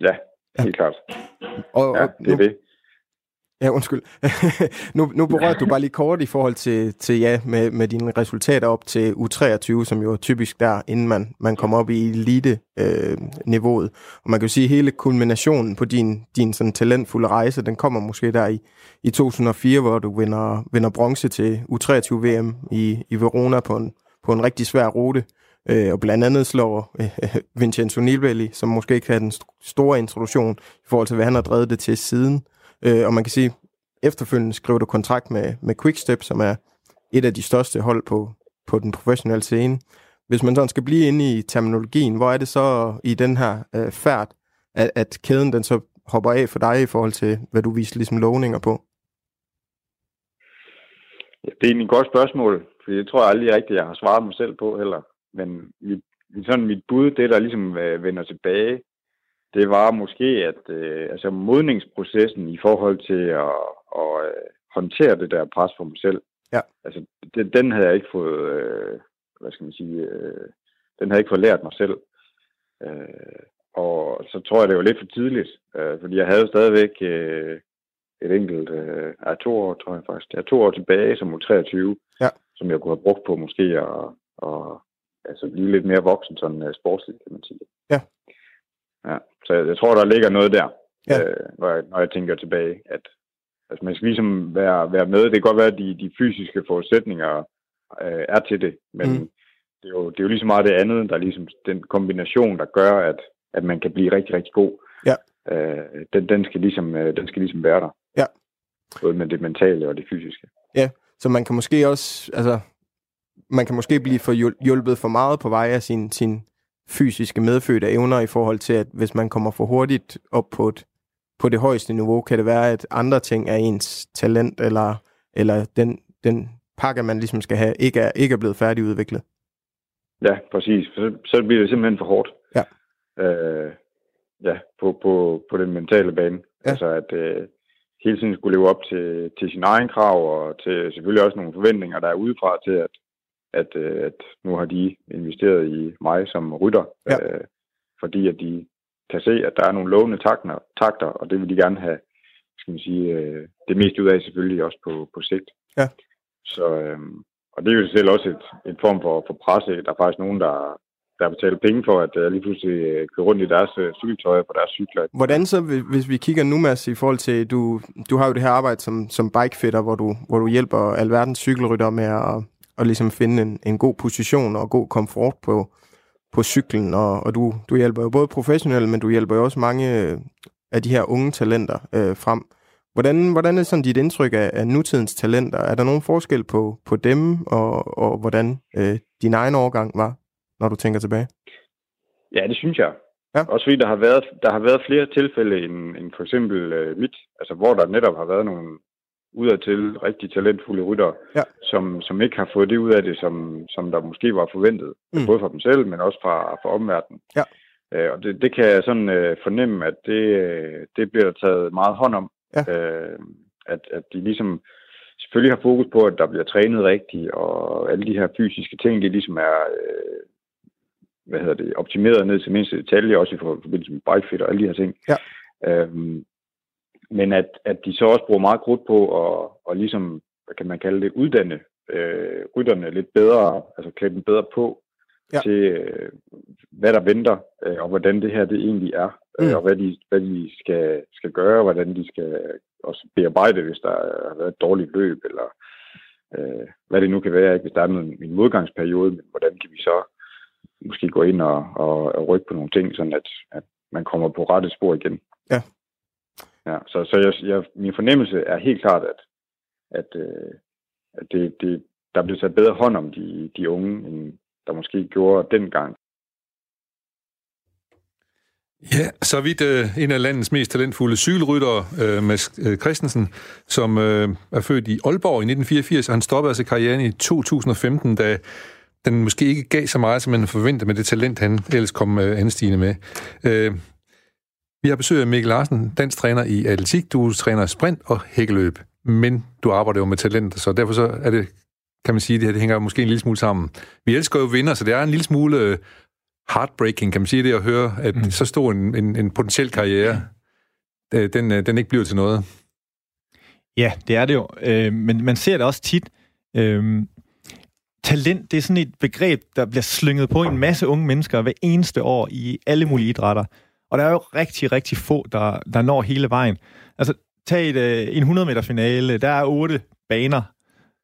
Ja, helt ja. klart. Og, ja, det er det. Ja, undskyld. nu, nu berørte du bare lige kort i forhold til, til ja, med, med dine resultater op til U23, som jo er typisk der, inden man, man kommer op i elite-niveauet. Øh, og man kan jo sige, at hele kulminationen på din, din sådan talentfulde rejse, den kommer måske der i, i 2004, hvor du vinder, vinder bronze til U23-VM i, i Verona på en, på en rigtig svær rute. Øh, og blandt andet slår øh, Vincenzo Nibali, som måske ikke havde den store introduktion i forhold til, hvad han har drevet det til siden. Øh, og man kan sige, efterfølgende skriver du kontrakt med, med Quickstep, som er et af de største hold på, på den professionelle scene. Hvis man sådan skal blive inde i terminologien, hvor er det så i den her øh, færd, at, at kæden den så hopper af for dig i forhold til, hvad du viser ligesom lovninger på? Ja, det er egentlig et godt spørgsmål, for jeg tror aldrig rigtigt, jeg har svaret mig selv på heller. Men mit, sådan mit bud, det der ligesom øh, vender tilbage, det var måske, at øh, altså modningsprocessen i forhold til at, at øh, håndtere det der pres for mig selv, ja. altså det, den havde jeg ikke fået, øh, hvad skal man sige, øh, den havde jeg ikke fået lært mig selv. Øh, og så tror jeg, det var lidt for tidligt, øh, fordi jeg havde stadigvæk øh, et enkelt, øh, ja, to år, tror jeg faktisk, ja, to år tilbage som U23, ja. som jeg kunne have brugt på måske at, at altså blive lidt mere voksen sådan uh, sportsligt, kan man sige. Ja. Ja, så jeg, jeg tror, der ligger noget der, ja. øh, når, jeg, når jeg tænker tilbage, at altså, man skal ligesom være, være med. Det kan godt være, at de, de fysiske forudsætninger øh, er til det, men mm. det, er jo, det er jo ligesom meget det andet, der er ligesom den kombination, der gør, at, at man kan blive rigtig, rigtig god. Ja. Øh, den, den, skal ligesom, øh, den skal ligesom være der. Ja. Både med det mentale og det fysiske. Ja, så man kan måske også, altså, man kan måske blive for hjulpet for meget på vej af sin, sin fysiske medfødte evner i forhold til, at hvis man kommer for hurtigt op på, et, på det højeste niveau, kan det være, at andre ting er ens talent, eller, eller den, den pakke, man ligesom skal have, ikke er, ikke er blevet færdigudviklet. Ja, præcis. Så, så bliver det simpelthen for hårdt. Ja. Øh, ja, på, på, på den mentale bane. Ja. Altså at øh, hele tiden skulle leve op til, til sin egen krav, og til selvfølgelig også nogle forventninger, der er udefra til, at at, øh, at nu har de investeret i mig som rytter. Ja. Øh, fordi at de kan se, at der er nogle lovende takter, takter og det vil de gerne have skal man sige, øh, det mest ud af selvfølgelig også på, på sigt. Ja. Så, øh, og det er jo selv også et, et form for, for presse. Der er faktisk nogen, der, der betaler penge for, at uh, lige pludselig uh, kører rundt i deres uh, cykeltøj på deres cykler. Hvordan så, hvis vi kigger nu, Mads, i forhold til, du, du har jo det her arbejde som, som bikefitter, hvor du, hvor du hjælper alverdens cykelrytter med at, at ligesom finde en, en god position og god komfort på, på cyklen, og, og du, du hjælper jo både professionelle, men du hjælper jo også mange af de her unge talenter øh, frem. Hvordan, hvordan er sådan dit indtryk af, af nutidens talenter? Er der nogen forskel på, på dem, og, og hvordan øh, din egen overgang var? når du tænker tilbage? Ja, det synes jeg. Ja. Også fordi der har været, der har været flere tilfælde end, end for eksempel uh, mit, altså hvor der netop har været nogle udadtil rigtig talentfulde rytter, ja. som, som ikke har fået det ud af det, som, som der måske var forventet, mm. både fra dem selv, men også fra, fra omverdenen. Ja. Uh, og det, det kan jeg sådan uh, fornemme, at det, det bliver der taget meget hånd om. Ja. Uh, at, at de ligesom selvfølgelig har fokus på, at der bliver trænet rigtigt, og alle de her fysiske ting, de ligesom er uh, hvad hedder det, optimeret ned til mindste detalje, også i forbindelse med bikefit og alle de her ting. Ja. Øhm, men at, at de så også bruger meget krudt på at, og ligesom, hvad kan man kalde det, uddanne øh, rytterne lidt bedre, altså klæde dem bedre på ja. til, øh, hvad der venter, øh, og hvordan det her det egentlig er, øh, mm. øh, og hvad de, hvad de skal, skal gøre, og hvordan de skal også bearbejde, hvis der har været et dårligt løb, eller øh, hvad det nu kan være, ikke? hvis der er en, en modgangsperiode, men hvordan kan vi så måske gå ind og, og, og rykke på nogle ting, sådan at, at man kommer på rette spor igen. Ja. Ja, så, så jeg, jeg, min fornemmelse er helt klart, at, at, øh, at det, det, der bliver taget bedre hånd om de, de unge, end der måske gjorde dengang. Ja, så vidt øh, en af landets mest talentfulde cykelryttere, øh, Mads øh, Christensen, som øh, er født i Aalborg i 1984, og han stoppede altså karrieren i 2015, da den måske ikke gav så meget, som man forventede med det talent, han ellers kom øh, anstigende med. Øh, vi har besøg af Mikkel Larsen, dansk træner i atletik. Du træner sprint og hækkeløb, men du arbejder jo med talent, så derfor så er det, kan man sige, det her det hænger måske en lille smule sammen. Vi elsker jo vinder, så det er en lille smule øh, heartbreaking, kan man sige det, at høre, at mm. så stor en, en, en potentiel karriere, øh, den, den ikke bliver til noget. Ja, det er det jo, øh, men man ser det også tit. Øh, talent, det er sådan et begreb, der bliver slynget på en masse unge mennesker hver eneste år i alle mulige idrætter. Og der er jo rigtig, rigtig få, der, der når hele vejen. Altså, tag et, øh, en 100 meter finale, der er otte baner,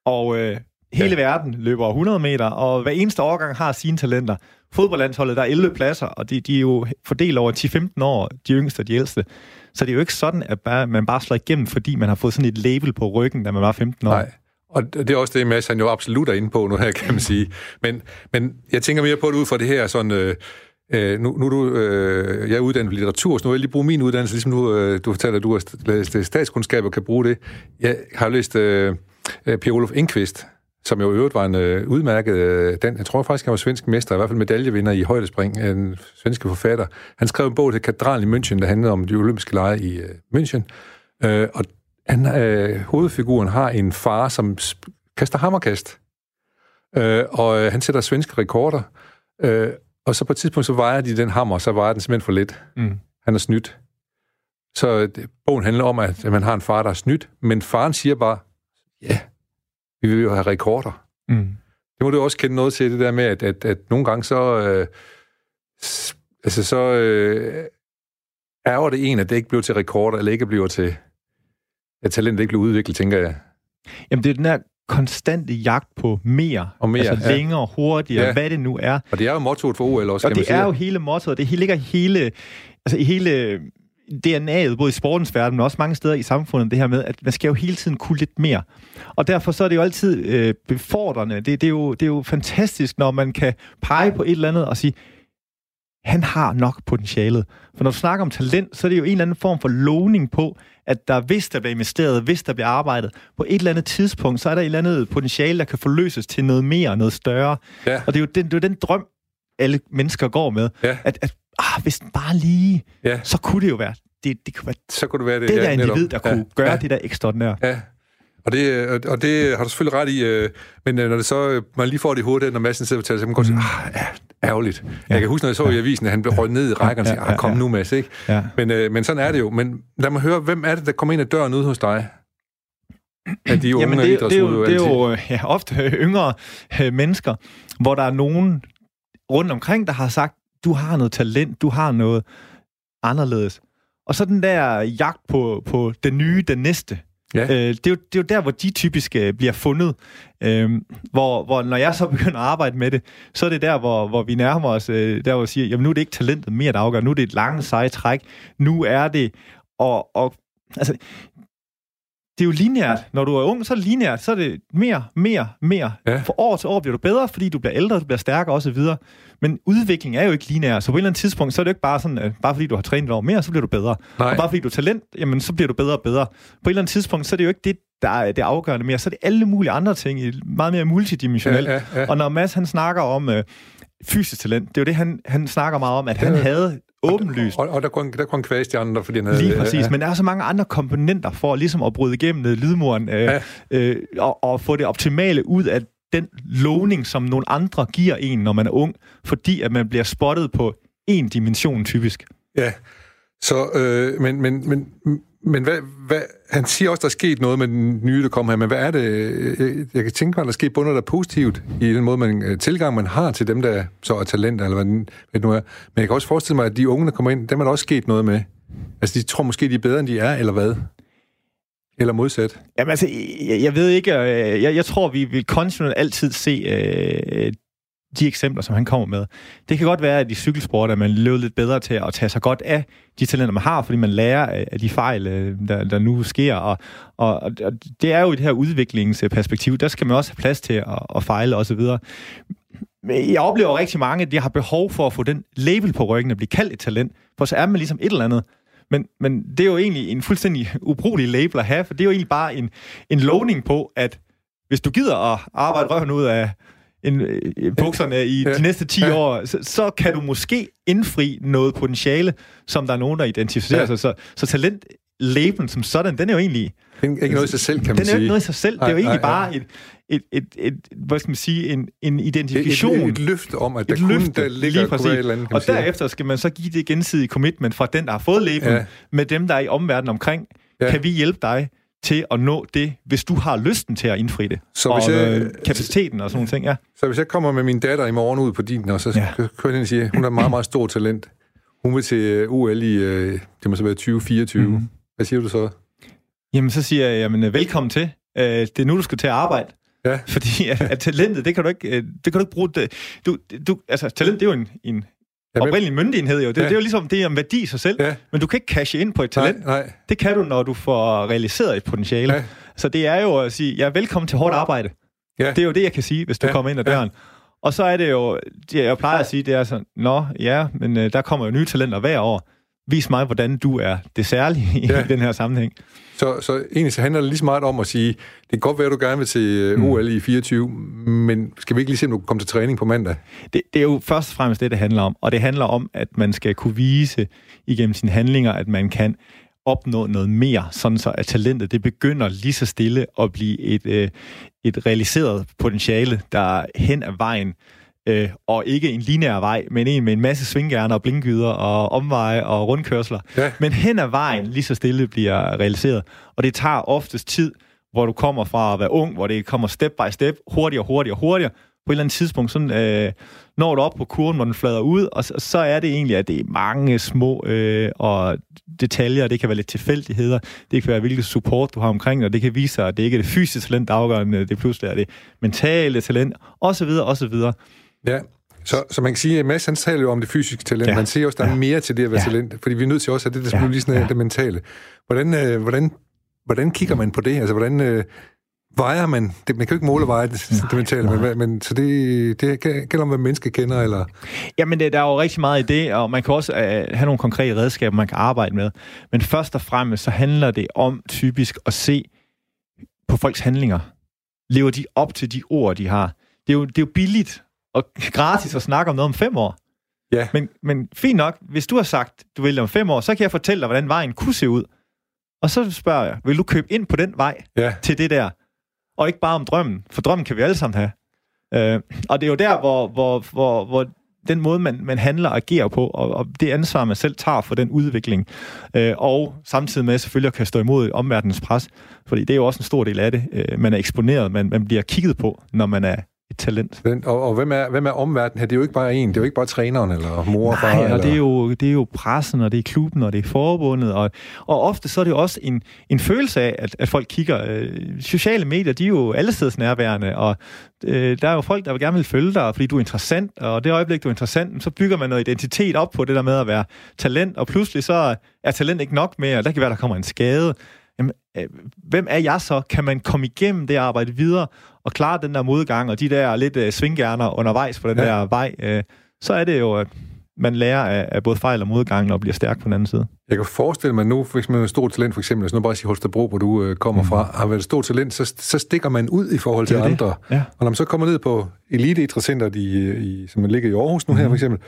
og øh, hele ja. verden løber 100 meter, og hver eneste årgang har sine talenter. Fodboldlandsholdet, der er 11 pladser, og de, de er jo fordelt over 10-15 år, de yngste og de ældste. Så det er jo ikke sådan, at bare, man bare slår igennem, fordi man har fået sådan et label på ryggen, da man var 15 år. Nej. Og det er også det, Mads han jo absolut er inde på nu her, kan man sige. Men, men jeg tænker mere på det ud fra det her sådan... Øh, Øh, nu, nu du, øh, jeg er uddannet i litteratur, så nu vil jeg lige bruge min uddannelse, ligesom du, øh, du fortæller, at du har læst øh, statskundskab og kan bruge det. Jeg har læst øh, øh Per Olof Inqvist, som jo i øvrigt var en øh, udmærket, øh, den, jeg tror faktisk, han var svensk mester, i hvert fald medaljevinder i højdespring, øh, en svensk forfatter. Han skrev en bog til Katedralen i München, der handlede om de olympiske lege i øh, München. Øh, og han, øh, hovedfiguren har en far, som kaster hammerkast. Øh, og øh, han sætter svenske rekorder. Øh, og så på et tidspunkt, så vejer de den hammer, så vejer den simpelthen for lidt. Mm. Han er snydt. Så det, øh, bogen handler om, at man har en far, der er snydt, men faren siger bare, ja, vi vil jo have rekorder. Mm. Det må du også kende noget til, det der med, at, at, at nogle gange så... Øh, altså så øh, ærger det en, at det ikke bliver til rekorder, eller ikke bliver til at talentet ikke bliver udviklet, tænker jeg. Jamen, det er den her konstante jagt på mere, og mere altså ja. længere, hurtigere, ja. hvad det nu er. Og det er jo mottoet for OL også, Og det er jo hele mottoet, det ligger hele, altså i hele DNA'et, både i sportens verden, men også mange steder i samfundet, det her med, at man skal jo hele tiden kunne lidt mere. Og derfor så er det jo altid øh, befordrende. Det, det, er jo, det er jo fantastisk, når man kan pege på et eller andet og sige, han har nok potentialet. For når du snakker om talent, så er det jo en eller anden form for lovning på, at der, hvis der bliver investeret, hvis der bliver arbejdet, på et eller andet tidspunkt, så er der et eller andet potentiale, der kan forløses til noget mere, noget større. Ja. Og det er, jo den, det er jo den drøm, alle mennesker går med, ja. at, at ah, hvis den bare lige, ja. så kunne det jo være det, det kunne være, så kunne det, være det, det der ja, individ, der kunne ja. gøre ja. det der ekstraordinære. Ja. Og det, og det har du selvfølgelig ret i, øh, men øh, når det så, man lige får det i hovedet, når massen sidder og taler, så kan man godt sige, ah, ja, ærgerligt. Ja. Jeg kan huske, når jeg så i avisen, at han blev røget ned i rækkerne og sagde, ah, kom nu, Mads, ikke? Ja. Men, øh, men sådan er det jo. Men lad mig høre, hvem er det, der kommer ind ad døren ud hos dig? Af de unge Jamen, det, det, er jo, det er jo ja, ofte yngre øh, mennesker, hvor der er nogen rundt omkring, der har sagt, du har noget talent, du har noget anderledes. Og så den der jagt på, på den nye, den næste. Ja. Øh, det, er jo, det er jo der, hvor de typisk øh, bliver fundet. Øh, hvor, hvor når jeg så begynder at arbejde med det, så er det der, hvor, hvor vi nærmer os, øh, der hvor vi siger, jamen nu er det ikke talentet mere, der afgør, nu er det et langt seje træk, nu er det, og, og altså, det er jo lineært. Når du er ung, så er det lineært. Så er det mere, mere, mere. Ja. For år til år bliver du bedre, fordi du bliver ældre, du bliver stærkere osv. Men udvikling er jo ikke lineær, så på et eller andet tidspunkt, så er det jo ikke bare sådan, at bare fordi du har trænet et år mere, så bliver du bedre. Nej. Og bare fordi du er talent, jamen så bliver du bedre og bedre. På et eller andet tidspunkt, så er det jo ikke det, der er det afgørende mere. Så er det alle mulige andre ting, meget mere multidimensionelt. Ja, ja, ja. Og når Mads han snakker om øh, fysisk talent, det er jo det, han, han snakker meget om, at han havde åbenlyst. Og, og, der kunne, der kunne kvæse de andre, fordi han havde... Lige præcis, ja. men der er så mange andre komponenter for ligesom at bryde igennem lydmuren øh, ja. øh, og, og få det optimale ud af den lovning, som nogle andre giver en, når man er ung, fordi at man bliver spottet på en dimension typisk. Ja, så, øh, men, men, men, men hvad, hvad, han siger også, der er sket noget med den nye, der kommer her, men hvad er det, jeg, jeg kan tænke mig, der er sket bundet der positivt i den måde, man, øh, tilgang, man har til dem, der så er talenter, eller hvad det nu er. Men jeg kan også forestille mig, at de unge, der kommer ind, dem er der også sket noget med. Altså, de tror måske, de er bedre, end de er, eller hvad? Eller modsat? Jamen altså, jeg, jeg ved ikke, jeg, jeg tror, vi vil kontinuerligt altid se øh, de eksempler, som han kommer med. Det kan godt være, at i cykelsport er man løbet lidt bedre til at tage sig godt af de talenter, man har, fordi man lærer af de fejl, øh, der, der nu sker. Og, og, og det er jo i det her udviklingsperspektiv, der skal man også have plads til at, at fejle osv. Men jeg oplever rigtig mange, at de har behov for at få den label på ryggen og blive kaldt et talent, for så er man ligesom et eller andet. Men, men det er jo egentlig en fuldstændig ubrugelig label at have, for det er jo egentlig bare en, en lovning på, at hvis du gider at arbejde røven ud af en, øh, bukserne i de næste 10 ja. år, så, så kan du måske indfri noget potentiale, som der er nogen, der identificerer ja. sig. Så, så talent labelen som sådan, den er jo egentlig... Den er ikke noget i sig selv, kan man sige. Den er jo ikke noget i sig selv. det er jo egentlig nej, bare et, et, et, et, hvad skal man sige, en, en identifikation. Et, et, et løfte om, at der kun løfte, der ligger lige præcis. et eller andet, Og derefter skal man så give det gensidige commitment fra den, der har fået labelen, ja. med dem, der er i omverdenen omkring. Ja. Kan vi hjælpe dig til at nå det, hvis du har lysten til at indfri det. Så hvis og jeg, øh, kapaciteten og sådan nogle ting, ja. Så hvis jeg kommer med min datter i morgen ud på din, og så ja. kører jeg og siger, hun har meget, meget stor talent. Hun vil til øh, UL i, øh, det må så være 2024. Mm. Hvad siger du så? Jamen, så siger jeg, jamen, velkommen til. Det er nu, du skal til at arbejde. Ja. Fordi at, at talentet, det kan du ikke, det kan du ikke bruge. Det. Du, du, altså, talent, det er jo en, en oprindelig myndighed jo. Det, ja. det er jo ligesom, det en værdi i sig selv. Ja. Men du kan ikke cashe ind på et talent. Nej, nej. Det kan du, når du får realiseret et potentiale. Ja. Så det er jo at sige, ja, velkommen til hårdt arbejde. Ja. Det er jo det, jeg kan sige, hvis du ja. kommer ind ad døren. Ja. Og så er det jo, det jeg plejer at sige, det er sådan, nå, ja, men uh, der kommer jo nye talenter hver år. Vis mig, hvordan du er det særlige ja. i den her sammenhæng. Så, så egentlig så handler det lige så meget om at sige, det kan godt være, at du gerne vil til øh, mm. OL i 24, men skal vi ikke lige se, om du kan komme til træning på mandag? Det, det er jo først og fremmest det, det handler om. Og det handler om, at man skal kunne vise igennem sine handlinger, at man kan opnå noget mere, sådan så at talentet det begynder lige så stille at blive et, øh, et realiseret potentiale, der hen ad vejen øh, og ikke en lineær vej, men en med en masse svinggærner og blinkgyder og omveje og rundkørsler. Ja. Men hen ad vejen lige så stille bliver realiseret. Og det tager oftest tid, hvor du kommer fra at være ung, hvor det kommer step by step, hurtigere, hurtigere, hurtigere. På et eller andet tidspunkt, sådan, øh, når du op på kurven, hvor den flader ud, og så, så er det egentlig, at det er mange små øh, og detaljer, det kan være lidt tilfældigheder, det kan være, hvilket support du har omkring, og det kan vise sig, at det ikke er det fysiske talent, der afgørende, det pludselig er det mentale talent, osv., osv. Ja, så, så man kan sige, at Mads han taler jo om det fysiske talent. Ja. Man ser også, at der ja. er mere til det at være ja. talent, fordi vi er nødt til også at det, der ja. lige sådan ja. det mentale. Hvordan, øh, hvordan, hvordan kigger man på det? Altså, hvordan øh, vejer man? Det, man kan jo ikke måle veje det, nej, det mentale, nej. men, men så det, det gælder om, hvad mennesker kender, eller? Jamen, det, der er jo rigtig meget i det, og man kan også øh, have nogle konkrete redskaber, man kan arbejde med. Men først og fremmest, så handler det om typisk at se på folks handlinger. Lever de op til de ord, de har? Det er jo, det er jo billigt og gratis at snakke om noget om fem år. Ja. Men, men fint nok, hvis du har sagt, du vil om fem år, så kan jeg fortælle dig, hvordan vejen kunne se ud. Og så spørger jeg, vil du købe ind på den vej ja. til det der? og ikke bare om drømmen, for drømmen kan vi alle sammen have. Øh, og det er jo der, hvor, hvor, hvor, hvor den måde, man, man handler og agerer på, og, og det ansvar, man selv tager for den udvikling, øh, og samtidig med selvfølgelig at kan stå imod omverdenens pres, fordi det er jo også en stor del af det. Øh, man er eksponeret, man, man bliver kigget på, når man er et talent. Og, og hvem, er, hvem er omverdenen her? Det er jo ikke bare en, det er jo ikke bare træneren eller mor og far. Nej, og eller... det, er jo, det er jo pressen, og det er klubben, og det er forbundet, og, og ofte så er det jo også en, en følelse af, at, at folk kigger. Øh, sociale medier, de er jo allesteds nærværende, og øh, der er jo folk, der vil gerne vil følge dig, fordi du er interessant, og det øjeblik, du er interessant, så bygger man noget identitet op på det der med at være talent, og pludselig så er talent ikke nok mere, og der kan være, der kommer en skade. Jamen, øh, hvem er jeg så? Kan man komme igennem det arbejde videre, og klare den der modgang, og de der lidt uh, svinggerner undervejs på den ja. der vej, uh, så er det jo, at man lærer af, af både fejl og modgang og bliver stærk på den anden side. Jeg kan forestille mig nu, hvis man er stort talent, for eksempel, hvis nu bare sige Holstebro, hvor du øh, kommer mm. fra, har været et stort talent, så, så stikker man ud i forhold til andre. Ja. Og når man så kommer ned på elite i, i, som ligger i Aarhus nu mm. her for eksempel,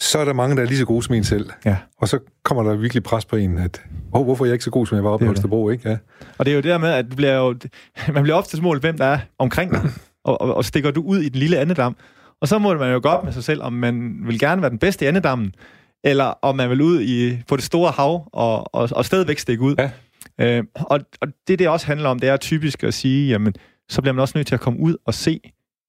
så er der mange, der er lige så gode som en selv. Ja. Og så kommer der virkelig pres på en, at oh, hvorfor er jeg ikke så god, som jeg var oppe i Holstebro, ikke? Ja. Og det er jo det der med, at du bliver jo, man bliver ofte målt, hvem der er omkring dig, og, og, og stikker du ud i den lille andedam. Og så må man jo gå op med sig selv, om man vil gerne være den bedste i andedammen, eller om man vil ud i, på det store hav og, og, og stadigvæk stikke ud. Ja. Øh, og, og det, det også handler om, det er typisk at sige, jamen, så bliver man også nødt til at komme ud og se,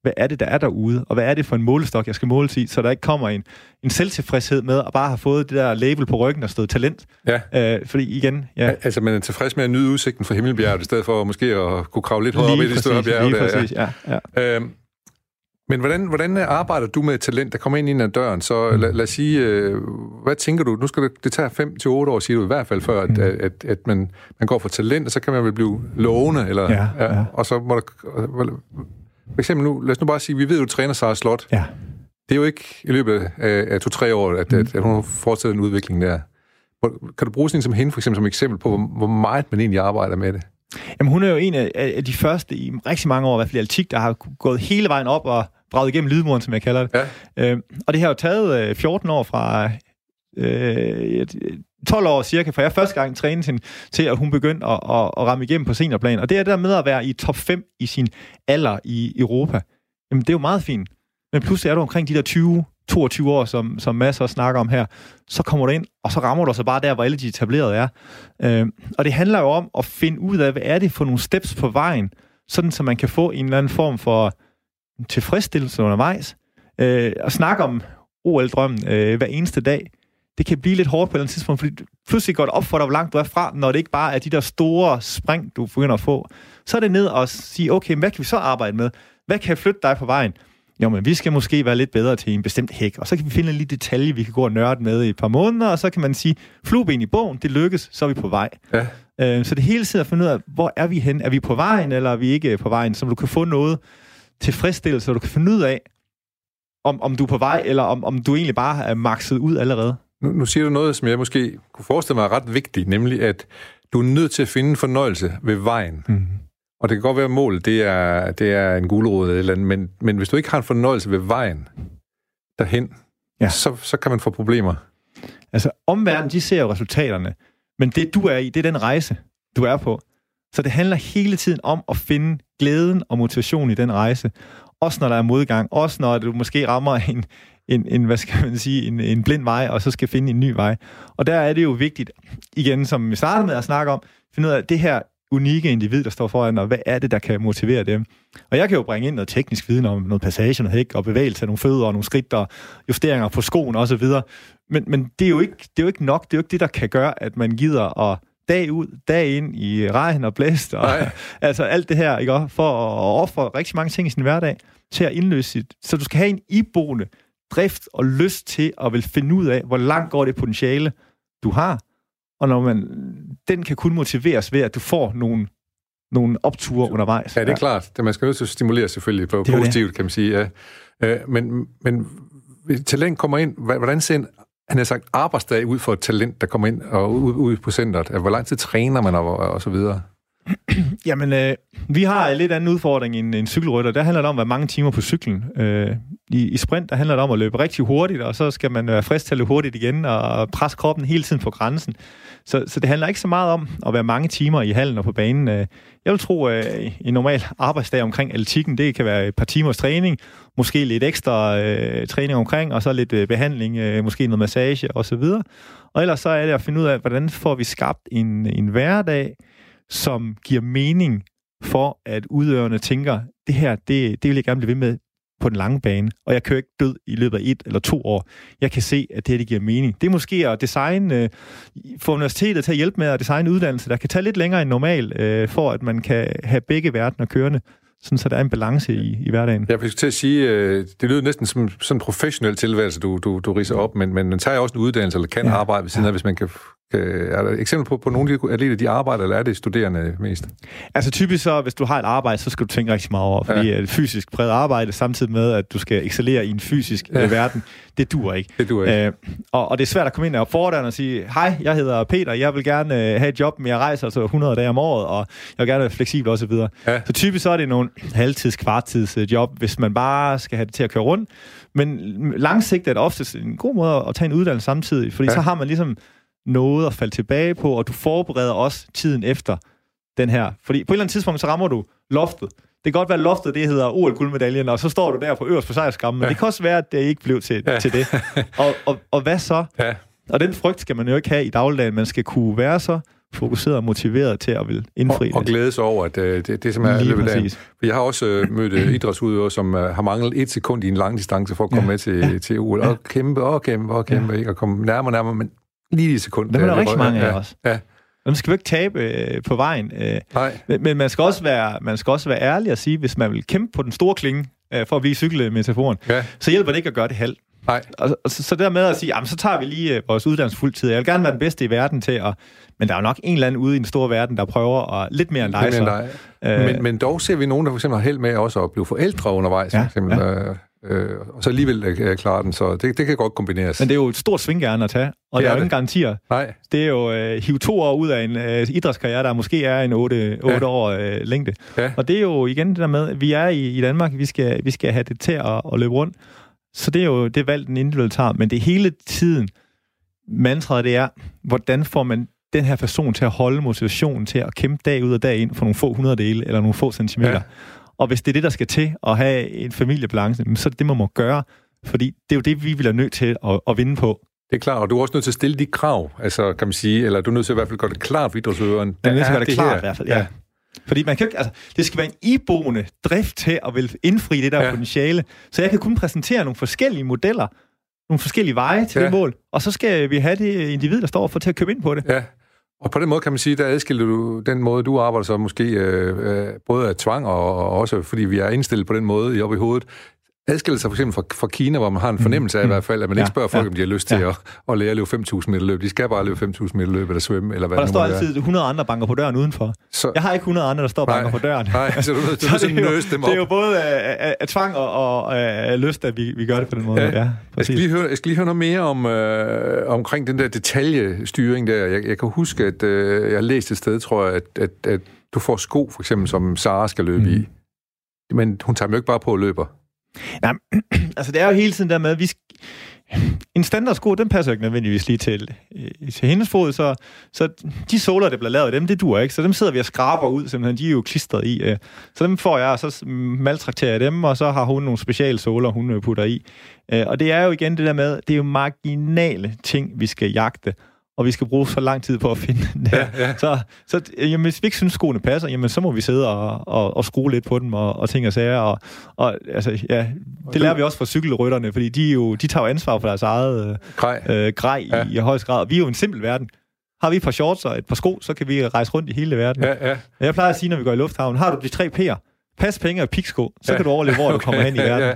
hvad er det, der er derude, og hvad er det for en målestok, jeg skal måles i, så der ikke kommer en, en selvtilfredshed med at bare have fået det der label på ryggen og stået talent. Ja. Øh, fordi igen... Ja. Altså, man er tilfreds med at nyde udsigten fra Himmelbjerget, i stedet for måske at kunne kravle lidt højere op i det større bjerg. Lige præcis, ja. ja. ja. Øhm, men hvordan, hvordan arbejder du med talent, der kommer ind ind ad døren? Så mm. lad, lad os sige, øh, hvad tænker du? Nu skal det, det tage 5 til otte år, siger du i hvert fald, før at, mm. at, at, at man, man går for talent, og så kan man vel blive lovende, eller, ja, ja. Ja, og så må der, for eksempel nu, lad os nu bare sige, vi ved, at du træner Sara Slot. Ja. Det er jo ikke i løbet af, af to-tre år, at, mm. at, at hun fortsætter en udvikling der. Kan du bruge sådan en som hende, for eksempel, som eksempel på, hvor, hvor meget man egentlig arbejder med det? Jamen, hun er jo en af, af de første i rigtig mange år, i hvert fald i Altik, der har gået hele vejen op og braget igennem lydmuren, som jeg kalder det. Ja. Øh, og det har jo taget øh, 14 år fra øh, 12 år cirka, for jeg første gang trænede hende til, at hun begyndte at, at, at ramme igennem på seniorplan. Og det er der med at være i top 5 i sin alder i Europa. Jamen, det er jo meget fint. Men pludselig er du omkring de der 20, 22 år, som, som masser også snakker om her, så kommer du ind, og så rammer du så bare der, hvor alle de etablerede er. Øh, og det handler jo om at finde ud af, hvad er det for nogle steps på vejen, sådan så man kan få en eller anden form for tilfredsstillelse undervejs. Øh, og snakke om OL-drømmen øh, hver eneste dag det kan blive lidt hårdt på et eller andet tidspunkt, fordi pludselig går det op for dig, hvor langt du er fra, når det ikke bare er de der store spring, du begynder at få. Så er det ned og sige, okay, hvad kan vi så arbejde med? Hvad kan flytte dig på vejen? Jo, men vi skal måske være lidt bedre til en bestemt hæk, og så kan vi finde en lille detalje, vi kan gå og nørde med i et par måneder, og så kan man sige, flueben i bogen, det lykkes, så er vi på vej. Ja. Øh, så det hele tiden at finde ud af, hvor er vi hen? Er vi på vejen, eller er vi ikke på vejen? Så du kan få noget tilfredsstillelse, så du kan finde ud af, om, om du er på vej, eller om, om du egentlig bare er makset ud allerede. Nu, nu siger du noget, som jeg måske kunne forestille mig er ret vigtigt, nemlig at du er nødt til at finde fornøjelse ved vejen. Mm. Og det kan godt være, at målet det er, det er en gulerod eller, eller andet, men, men hvis du ikke har en fornøjelse ved vejen derhen, ja. så, så kan man få problemer. Altså, omverdenen, de ser jo resultaterne, men det du er i, det er den rejse, du er på. Så det handler hele tiden om at finde glæden og motivation i den rejse. Også når der er modgang, også når du måske rammer en, en, en, hvad skal man sige, en, en blind vej, og så skal finde en ny vej. Og der er det jo vigtigt, igen, som vi startede med at snakke om, finde ud af det her unikke individ, der står foran, og hvad er det, der kan motivere dem? Og jeg kan jo bringe ind noget teknisk viden om noget passage, noget hæk, og bevægelse af nogle fødder, og nogle skridt, og justeringer på skoen osv. Men, men det, er jo ikke, det er jo ikke nok, det er jo ikke det, der kan gøre, at man gider at dag ud, dag ind i regn og blæst, og altså alt det her, ikke? for at ofre rigtig mange ting i sin hverdag, til at indløse sit. Så du skal have en iboende drift og lyst til at vil finde ud af, hvor langt går det potentiale, du har. Og når man, den kan kun motiveres ved, at du får nogle, nogle opture undervejs. Ja, det er ja. klart. Det, man skal nødt til at stimulere selvfølgelig på positivt, det. kan man sige. Ja. Øh, men, men talent kommer ind, hvordan ser en han har sagt arbejdsdag ud for et talent, der kommer ind og ud, ud på centret? Hvor lang tid træner man og, og så videre? Jamen, øh, vi har en lidt anden udfordring end en cykelrytter. Der handler det om, hvor mange timer på cyklen. Øh, i, i sprint, der handler det om at løbe rigtig hurtigt, og så skal man være frisk til at løbe hurtigt igen, og presse kroppen hele tiden på grænsen. Så, så det handler ikke så meget om at være mange timer i hallen og på banen. Øh, jeg vil tro, øh, at en normal arbejdsdag omkring atletikken, det kan være et par timers træning, måske lidt ekstra øh, træning omkring, og så lidt øh, behandling, øh, måske noget massage osv. Og ellers så er det at finde ud af, hvordan får vi skabt en, en hverdag, som giver mening for, at udøverne tænker, det her, det, det vil jeg gerne blive ved med på den lange bane, og jeg kører ikke død i løbet af et eller to år. Jeg kan se, at det her det giver mening. Det er måske at designe, øh, få universitetet til at hjælpe med at designe uddannelse, der kan tage lidt længere end normalt, øh, for at man kan have begge verdener kørende sådan så der er en balance i, i hverdagen. Jeg vil til at sige, øh, det lyder næsten som sådan en professionel tilværelse, du, du, du riser op, men, men man tager også en uddannelse, eller kan ja. arbejde ved siden af, hvis man kan er der et eksempel på, på nogle af de atleter, de arbejder, eller er det studerende mest? Altså typisk så, hvis du har et arbejde, så skal du tænke rigtig meget over, fordi ja. fysisk præget arbejde, samtidig med, at du skal excellere i en fysisk ja. verden, det dur ikke. Det dur ikke. Øh, og, og det er svært at komme ind og fordre og sige, hej, jeg hedder Peter, jeg vil gerne øh, have et job, men jeg rejser altså 100 dage om året, og jeg vil gerne være fleksibel osv. Ja. Så typisk så er det nogle halvtids, kvartids øh, job, hvis man bare skal have det til at køre rundt. Men langsigtet er det oftest en god måde at tage en uddannelse samtidig, fordi ja. så har man ligesom noget at falde tilbage på, og du forbereder også tiden efter den her. Fordi på et eller andet tidspunkt, så rammer du loftet. Det kan godt være, at loftet det hedder OL-guldmedaljen, og så står du der på øverst på sejrskammen, men ja. det kan også være, at det ikke blev til, ja. til det. Og, og, og hvad så? Ja. Og den frygt skal man jo ikke have i dagligdagen. Man skal kunne være så fokuseret og motiveret til at vil indfri og, og glæde sig over, at uh, det, det som er løbet af. Jeg har også uh, mødt uh, idrætsudøvere, som uh, har manglet et sekund i en lang distance for at komme ja. med til, ja. til OL, og kæmpe og kæmpe og kæmpe, ja. ikke? og komme nærmere og nærmere, men lige i sekund. Det er der rigtig mange af ja, os. Ja. Man skal jo ikke tabe øh, på vejen. Øh, Nej. Men, men man skal, også være, man skal også være ærlig og sige, hvis man vil kæmpe på den store klinge, øh, for at blive cykelmetaforen, ja. så hjælper det ikke at gøre det halvt. Nej. Og, og så, så der med at sige, jamen, så tager vi lige øh, vores uddannelse fuldtid. Jeg vil gerne være den bedste i verden til at... Men der er jo nok en eller anden ude i den store verden, der prøver at lidt mere end dig. End dig. Øh, men, men dog ser vi nogen, der for eksempel har held med også at blive forældre undervejs. Ja, for eksempel, ja. øh, øh, og så alligevel øh, klare den, så det, det kan godt kombineres. Men det er jo et stort svinggærne at tage, og det der er jo ingen garantier. Nej. Det er jo øh, hive to år ud af en øh, idrætskarriere, der måske er en 8, 8 ja. år øh, længde. Ja. Og det er jo igen det der med, vi er i, i Danmark, vi skal, vi skal have det til at, at løbe rundt. Så det er jo det valg, den individuelle tager. Men det hele tiden, mantraet det er, hvordan får man den her person til at holde motivationen til at kæmpe dag ud og dag ind for nogle få hundredele eller nogle få centimeter. Ja. Og hvis det er det, der skal til at have en familiebalance, så er det det, man må gøre. Fordi det er jo det, vi vil have nødt til at, at vinde på. Det er klart, og du er også nødt til at stille de krav, altså kan man sige, eller du er nødt til at i hvert fald gøre det klart for idrætsøveren. Det er nødt til at gøre det, det klart her. i hvert fald, ja. ja. Fordi man kan ikke, altså, det skal være en iboende drift til at vil indfri det der ja. potentiale. Så jeg kan kun præsentere nogle forskellige modeller, nogle forskellige veje til ja. det mål, og så skal vi have det individ, der står for til at købe ind på det. Ja, og på den måde kan man sige, der adskiller du den måde, du arbejder så måske øh, øh, både af tvang og, og også fordi vi er indstillet på den måde i op i hovedet, adskiller sig for eksempel fra, fra Kina, hvor man har en fornemmelse af mm. i hvert fald, at man ja, ikke spørger folk, ja, om de har lyst til ja. at, at lære at løbe 5.000 meter løb. De skal bare løbe 5.000 meter løb eller svømme, eller hvad og der står altid 100 andre banker på døren udenfor. Så, jeg har ikke 100 andre, der står banker på døren. Nej, så du, du, du, så det, er jo, dem op. det er jo både af, af tvang og, og af lyst, at vi, vi gør det på den måde. Ja, ja jeg, skal lige høre, jeg skal lige høre noget mere om, øh, omkring den der detaljestyring der. Jeg, jeg kan huske, at øh, jeg har læst et sted, tror jeg, at, at, at du får sko, for eksempel, som Sara skal løbe mm. i. Men hun tager dem jo ikke bare på og løber. Nej, altså det er jo hele tiden der med, at vi en standardsko, den passer ikke nødvendigvis lige til, øh, til hendes fod, så, så de såler, der bliver lavet af dem, det dur ikke. Så dem sidder vi og skraber ud, simpelthen. De er jo klistret i. Øh. Så dem får jeg, og så maltrakterer jeg dem, og så har hun nogle specialsåler, hun øh, putter i. Øh, og det er jo igen det der med, det er jo marginale ting, vi skal jagte og vi skal bruge så lang tid på at finde den der. Ja, ja. Så, så jamen, hvis vi ikke synes, skoene passer, jamen, så må vi sidde og, og, og skrue lidt på dem og, og ting og sager. Og, og, altså, ja, det lærer vi også fra cykelrytterne, fordi de, jo, de tager jo ansvar for deres eget øh, grej, øh, grej ja. i, i højst grad. Vi er jo en simpel verden. Har vi et par shorts og et par sko, så kan vi rejse rundt i hele verden. Ja, ja. Jeg plejer at sige, når vi går i lufthavnen, har du de tre P'er, pas, penge og piksko, så ja. kan du overleve, hvor okay. du kommer hen i verden.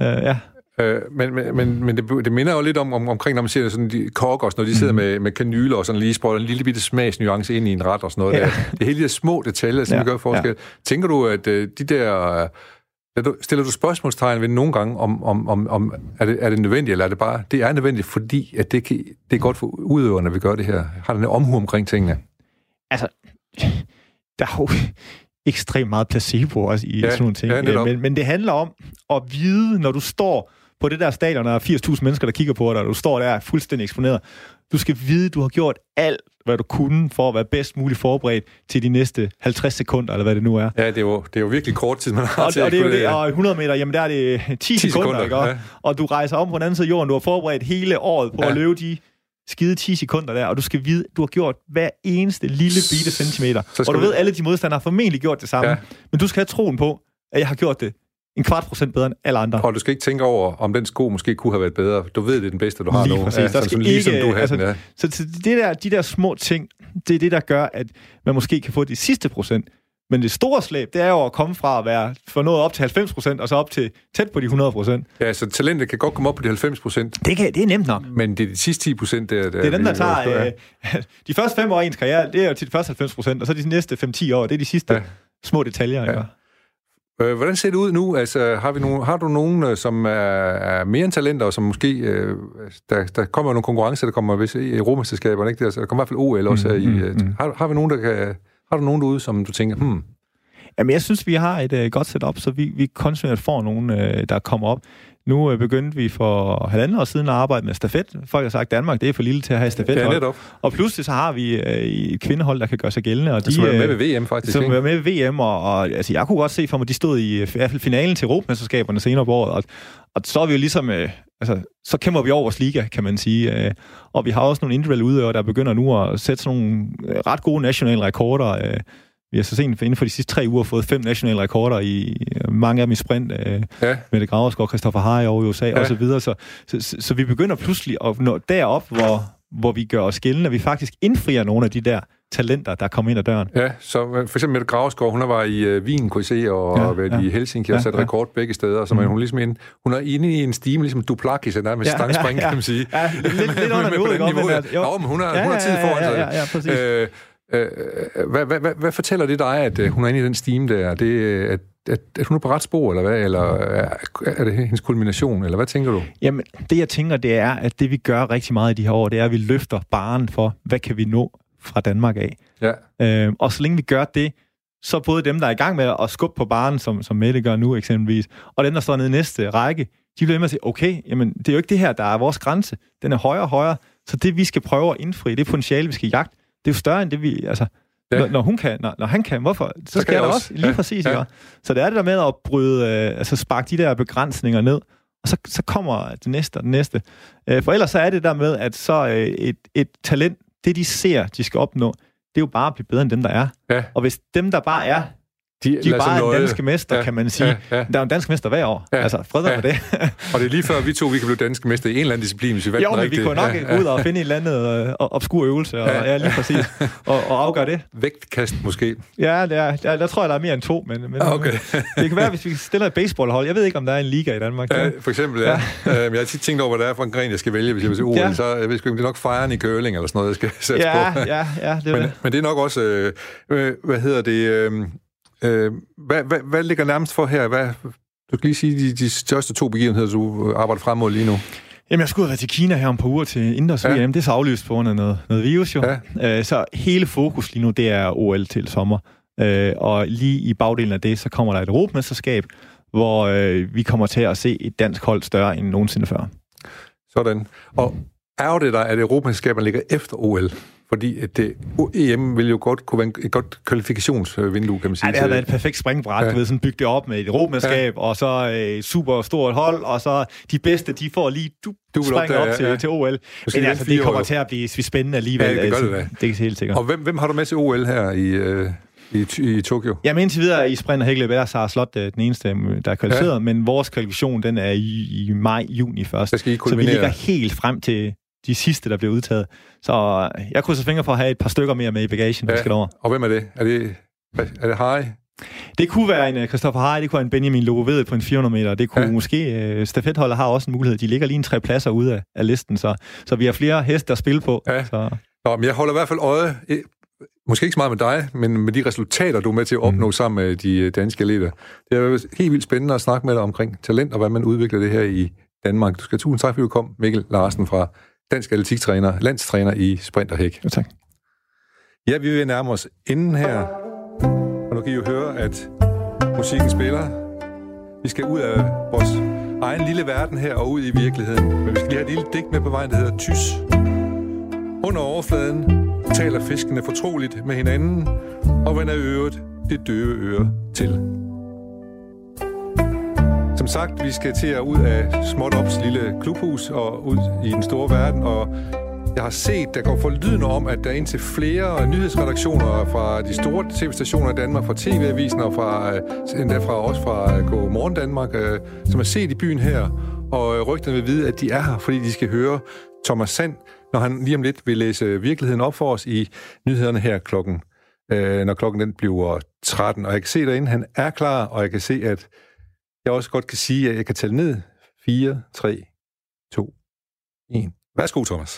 Ja, ja. Uh, ja. Øh, men men, men, men det, det minder jo lidt om, om omkring, når man ser sådan de kokkers, når de sidder mm. med, med kanyler og sådan lige sprøjter en lille bitte smagsnuance ind i en ret og sådan noget. Ja. Der. Det er hele de små detaljer, som ja. gør forskel. Ja. Tænker du, at uh, de der... Uh, stiller du spørgsmålstegn ved nogle gange, om, om, om, om er, det, er det nødvendigt, eller er det bare, det er nødvendigt, fordi at det, kan, det er godt for udøverne, at vi gør det her? Har den en omhu omkring tingene? Altså, der er jo, ekstremt meget placebo også i ja, sådan nogle ting. Ja, men, men det handler om at vide, når du står på det der stadion, der er 80.000 mennesker, der kigger på dig, og du står der fuldstændig eksponeret. Du skal vide, at du har gjort alt, hvad du kunne for at være bedst muligt forberedt til de næste 50 sekunder, eller hvad det nu er. Ja, det er jo, det er jo virkelig kort tid, man har og, til og, det er jo det, og 100 meter, jamen der er det 10, 10 sekunder, sekunder ikke? Ja. og du rejser om på den anden side af jorden, du har forberedt hele året på ja. at løbe de skide 10 sekunder der, og du skal vide, du har gjort hver eneste lille bitte centimeter. Og du ved, alle de modstandere har formentlig gjort det samme, ja. men du skal have troen på, at jeg har gjort det en kvart procent bedre end alle andre. Og du skal ikke tænke over, om den sko måske kunne have været bedre. Du ved, det er den bedste, du har lige nu. Præcis. Ja, der skal ikke, ligesom du altså, den, ja. Så, det der, de der små ting, det er det, der gør, at man måske kan få de sidste procent. Men det store slæb, det er jo at komme fra at være for noget op til 90 procent, og så op til tæt på de 100 procent. Ja, så talentet kan godt komme op på de 90 procent. Det, kan, det er nemt nok. Men det er de sidste 10 procent, der, der... Det er dem, der tager... Øh, de første fem år af ens karriere, det er jo til de første 90 procent, og så de næste 5-10 år, det er de sidste ja. små detaljer. Ja. Øh, hvordan ser det ud nu? Altså, har, vi nogen, har du nogen, øh, som er, er mere end talenter, og som måske... Øh, der, der kommer nogle konkurrencer, der kommer hvis, i Europamesterskaberne, ikke? Der, der kommer i hvert fald OL også mm, i... Mm, mm. Har, har, vi nogen, der kan... Har du nogen derude, som du tænker, hmm, Jamen, jeg synes, vi har et uh, godt setup, så vi, vi kontinuerligt får nogen, uh, der kommer op. Nu uh, begyndte vi for halvanden år siden at arbejde med stafet. Folk har sagt, at Danmark det er for lille til at have stafet. Ja, og pludselig så har vi uh, et kvindehold, der kan gøre sig gældende. Og de, som er med ved VM, faktisk. Som er med ved VM, og, og altså, jeg kunne godt se for mig, at de stod i, i hvert fald finalen til Europamesterskaberne senere på året. Og, og så er vi jo ligesom... Uh, altså, så kæmper vi over vores liga, kan man sige. Uh, og vi har også nogle individuelle udøvere, der begynder nu at sætte sådan nogle ret gode nationale rekorder. Uh, vi har så sent inden for de sidste tre uger fået fem nationale rekorder i mange af dem i sprint. Øh, ja. Mette Graverskov, Christoffer Harry over i USA ja. osv. Så, så, så, så, så vi begynder pludselig at nå derop, hvor, hvor vi gør os gældende, at vi faktisk indfrier nogle af de der talenter, der kommer ind ad døren. Ja, så for eksempel Mette Gravskov, hun var i uh, Wien, kunne I se, og ja, været ja. i Helsinki og sat ja, rekord begge steder, så mm. hun ligesom en, hun er inde i en stime, ligesom Duplakis, der med ja, stangspring, ja, ja. kan man sige. Ja, lidt, lidt under niveauet, ikke? Men, altså, jo. men hun har, ja, hun har tid foran sig. Ja, ja, ja, præcis. Øh, Øh, hvad, hvad, hvad, hvad fortæller det dig, at øh, hun er inde i den stime der? Det, at, at, at hun er på ret spor, eller hvad? Eller er, er det hendes kulmination, eller hvad tænker du? Jamen, det jeg tænker, det er, at det vi gør rigtig meget i de her år, det er, at vi løfter baren for, hvad kan vi nå fra Danmark af? Ja. Øh, og så længe vi gør det, så både dem, der er i gang med at skubbe på baren, som, som Mette gør nu eksempelvis, og dem, der står nede i næste række, de bliver med at sige, okay, jamen, det er jo ikke det her, der er vores grænse. Den er højere og højere. Så det, vi skal prøve at indfri, det potentiale, vi skal jagte, det er jo større end det, vi... Altså, ja. når, når, hun kan, når, når han kan, hvorfor? Så, så skal jeg også. også. Lige ja. præcis, ja. Så det er det der med at bryde, øh, altså sparke de der begrænsninger ned, og så, så kommer det næste og det næste. Øh, for ellers så er det der med, at så øh, et, et talent, det de ser, de skal opnå, det er jo bare at blive bedre end dem, der er. Ja. Og hvis dem, der bare er de, de er bare en danske mester, ja, kan man sige. Ja, ja. Der er en dansk mester hver år. Ja, altså, fred ja. det. og det er lige før, vi to vi kan blive danske mester i en eller anden disciplin, hvis vi valgte Jo, men vi kunne nok ja, ud og finde en eller anden uh, obskur øvelse, og, ja. ja, lige præcis, og, og afgøre det. Vægtkast måske? Ja, det er, der, der tror jeg, der er mere end to, men, men okay. det kan være, hvis vi stiller et baseballhold. Jeg ved ikke, om der er en liga i Danmark. Ja, for eksempel, ja. ja. Øhm, jeg har tit tænkt over, hvad det er for en gren, jeg skal vælge, hvis jeg vil se OL. Ja. Så jeg ved ikke, det er nok fejren i curling eller sådan noget, jeg skal sætte ja, på. Ja, ja, det er men, det. men det er nok også, øh, øh hvad hedder det... Øh, Øh, hvad, hvad, hvad ligger nærmest for her? Hvad, du kan lige sige de, de største to begivenheder, du arbejder frem mod lige nu. Jamen, jeg skulle have været til Kina her om på uger til indendørs ja. VM. Det er så aflyst på grund af noget, noget virus, jo. Ja. Øh, så hele fokus lige nu, det er OL til sommer. Øh, og lige i bagdelen af det, så kommer der et europamesterskab, hvor øh, vi kommer til at se et dansk hold større end nogensinde før. Sådan. Og er det der, at europamesterskaberne ligger efter OL? Fordi det, EM vil jo godt kunne være et godt kvalifikationsvindue, kan man sige. Ja, det har været et perfekt springbræt. Ja. Du ved, sådan bygge det op med et europamesterskab, ja. og så et øh, super stort hold, og så de bedste, de får lige du, du springer op, op til, ja. til OL. Men altså, det kommer år. til at blive spændende alligevel. Ja, det, gør altså, det, det er helt sikkert. Og hvem, hvem har du med til OL her i... Øh i, i Tokyo? Jamen indtil videre i sprint og hækkeløb er Sara Slot øh, den eneste, der er kvalificeret, ja. men vores kvalifikation den er i, i maj, juni først. Så vi ligger helt frem til de sidste, der bliver udtaget. Så jeg krydser fingre for at have et par stykker mere med i bagagen, ja. skal over. Og hvem er det? Er det, er det Harry? Det kunne være en uh, Christopher Harry, det kunne være en Benjamin Logoved på en 400 meter, det kunne ja. måske, uh, stafetholder har også en mulighed, de ligger lige en tre pladser ude af, af listen, så, så vi har flere heste at spille på. Ja. Så. Nå, men jeg holder i hvert fald øje, måske ikke så meget med dig, men med de resultater, du er med til at opnå mm. sammen med de øh, danske elever. Det er helt vildt spændende at snakke med dig omkring talent, og hvad man udvikler det her i Danmark. Du skal tusind tak, fordi du kom, Mikkel Larsen fra dansk atletiktræner, landstræner i sprint og hæk. Ja, tak. Ja, vi vil nærme os inden her. nu kan I jo høre, at musikken spiller. Vi skal ud af vores egen lille verden her og ud i virkeligheden. Men vi skal lige have et lille digt med på vejen, der hedder Tys. Under overfladen taler fiskene fortroligt med hinanden og vender øret det døve øre til. Som sagt, vi skal til at ud af Småtops lille klubhus og ud i den store verden, og jeg har set, der går forlydende om, at der er indtil flere nyhedsredaktioner fra de store tv-stationer i Danmark, fra TV-avisen og fra, øh, endda fra, også fra øh, Go Morgen Danmark, øh, som er set i byen her, og øh, rygterne vil vide, at de er her, fordi de skal høre Thomas Sand, når han lige om lidt vil læse virkeligheden op for os i nyhederne her klokken, når klokken den bliver 13. Og jeg kan se derinde, han er klar, og jeg kan se, at jeg også godt kan sige, at jeg kan tælle ned. 4, 3, 2, 1. Værsgo, Thomas.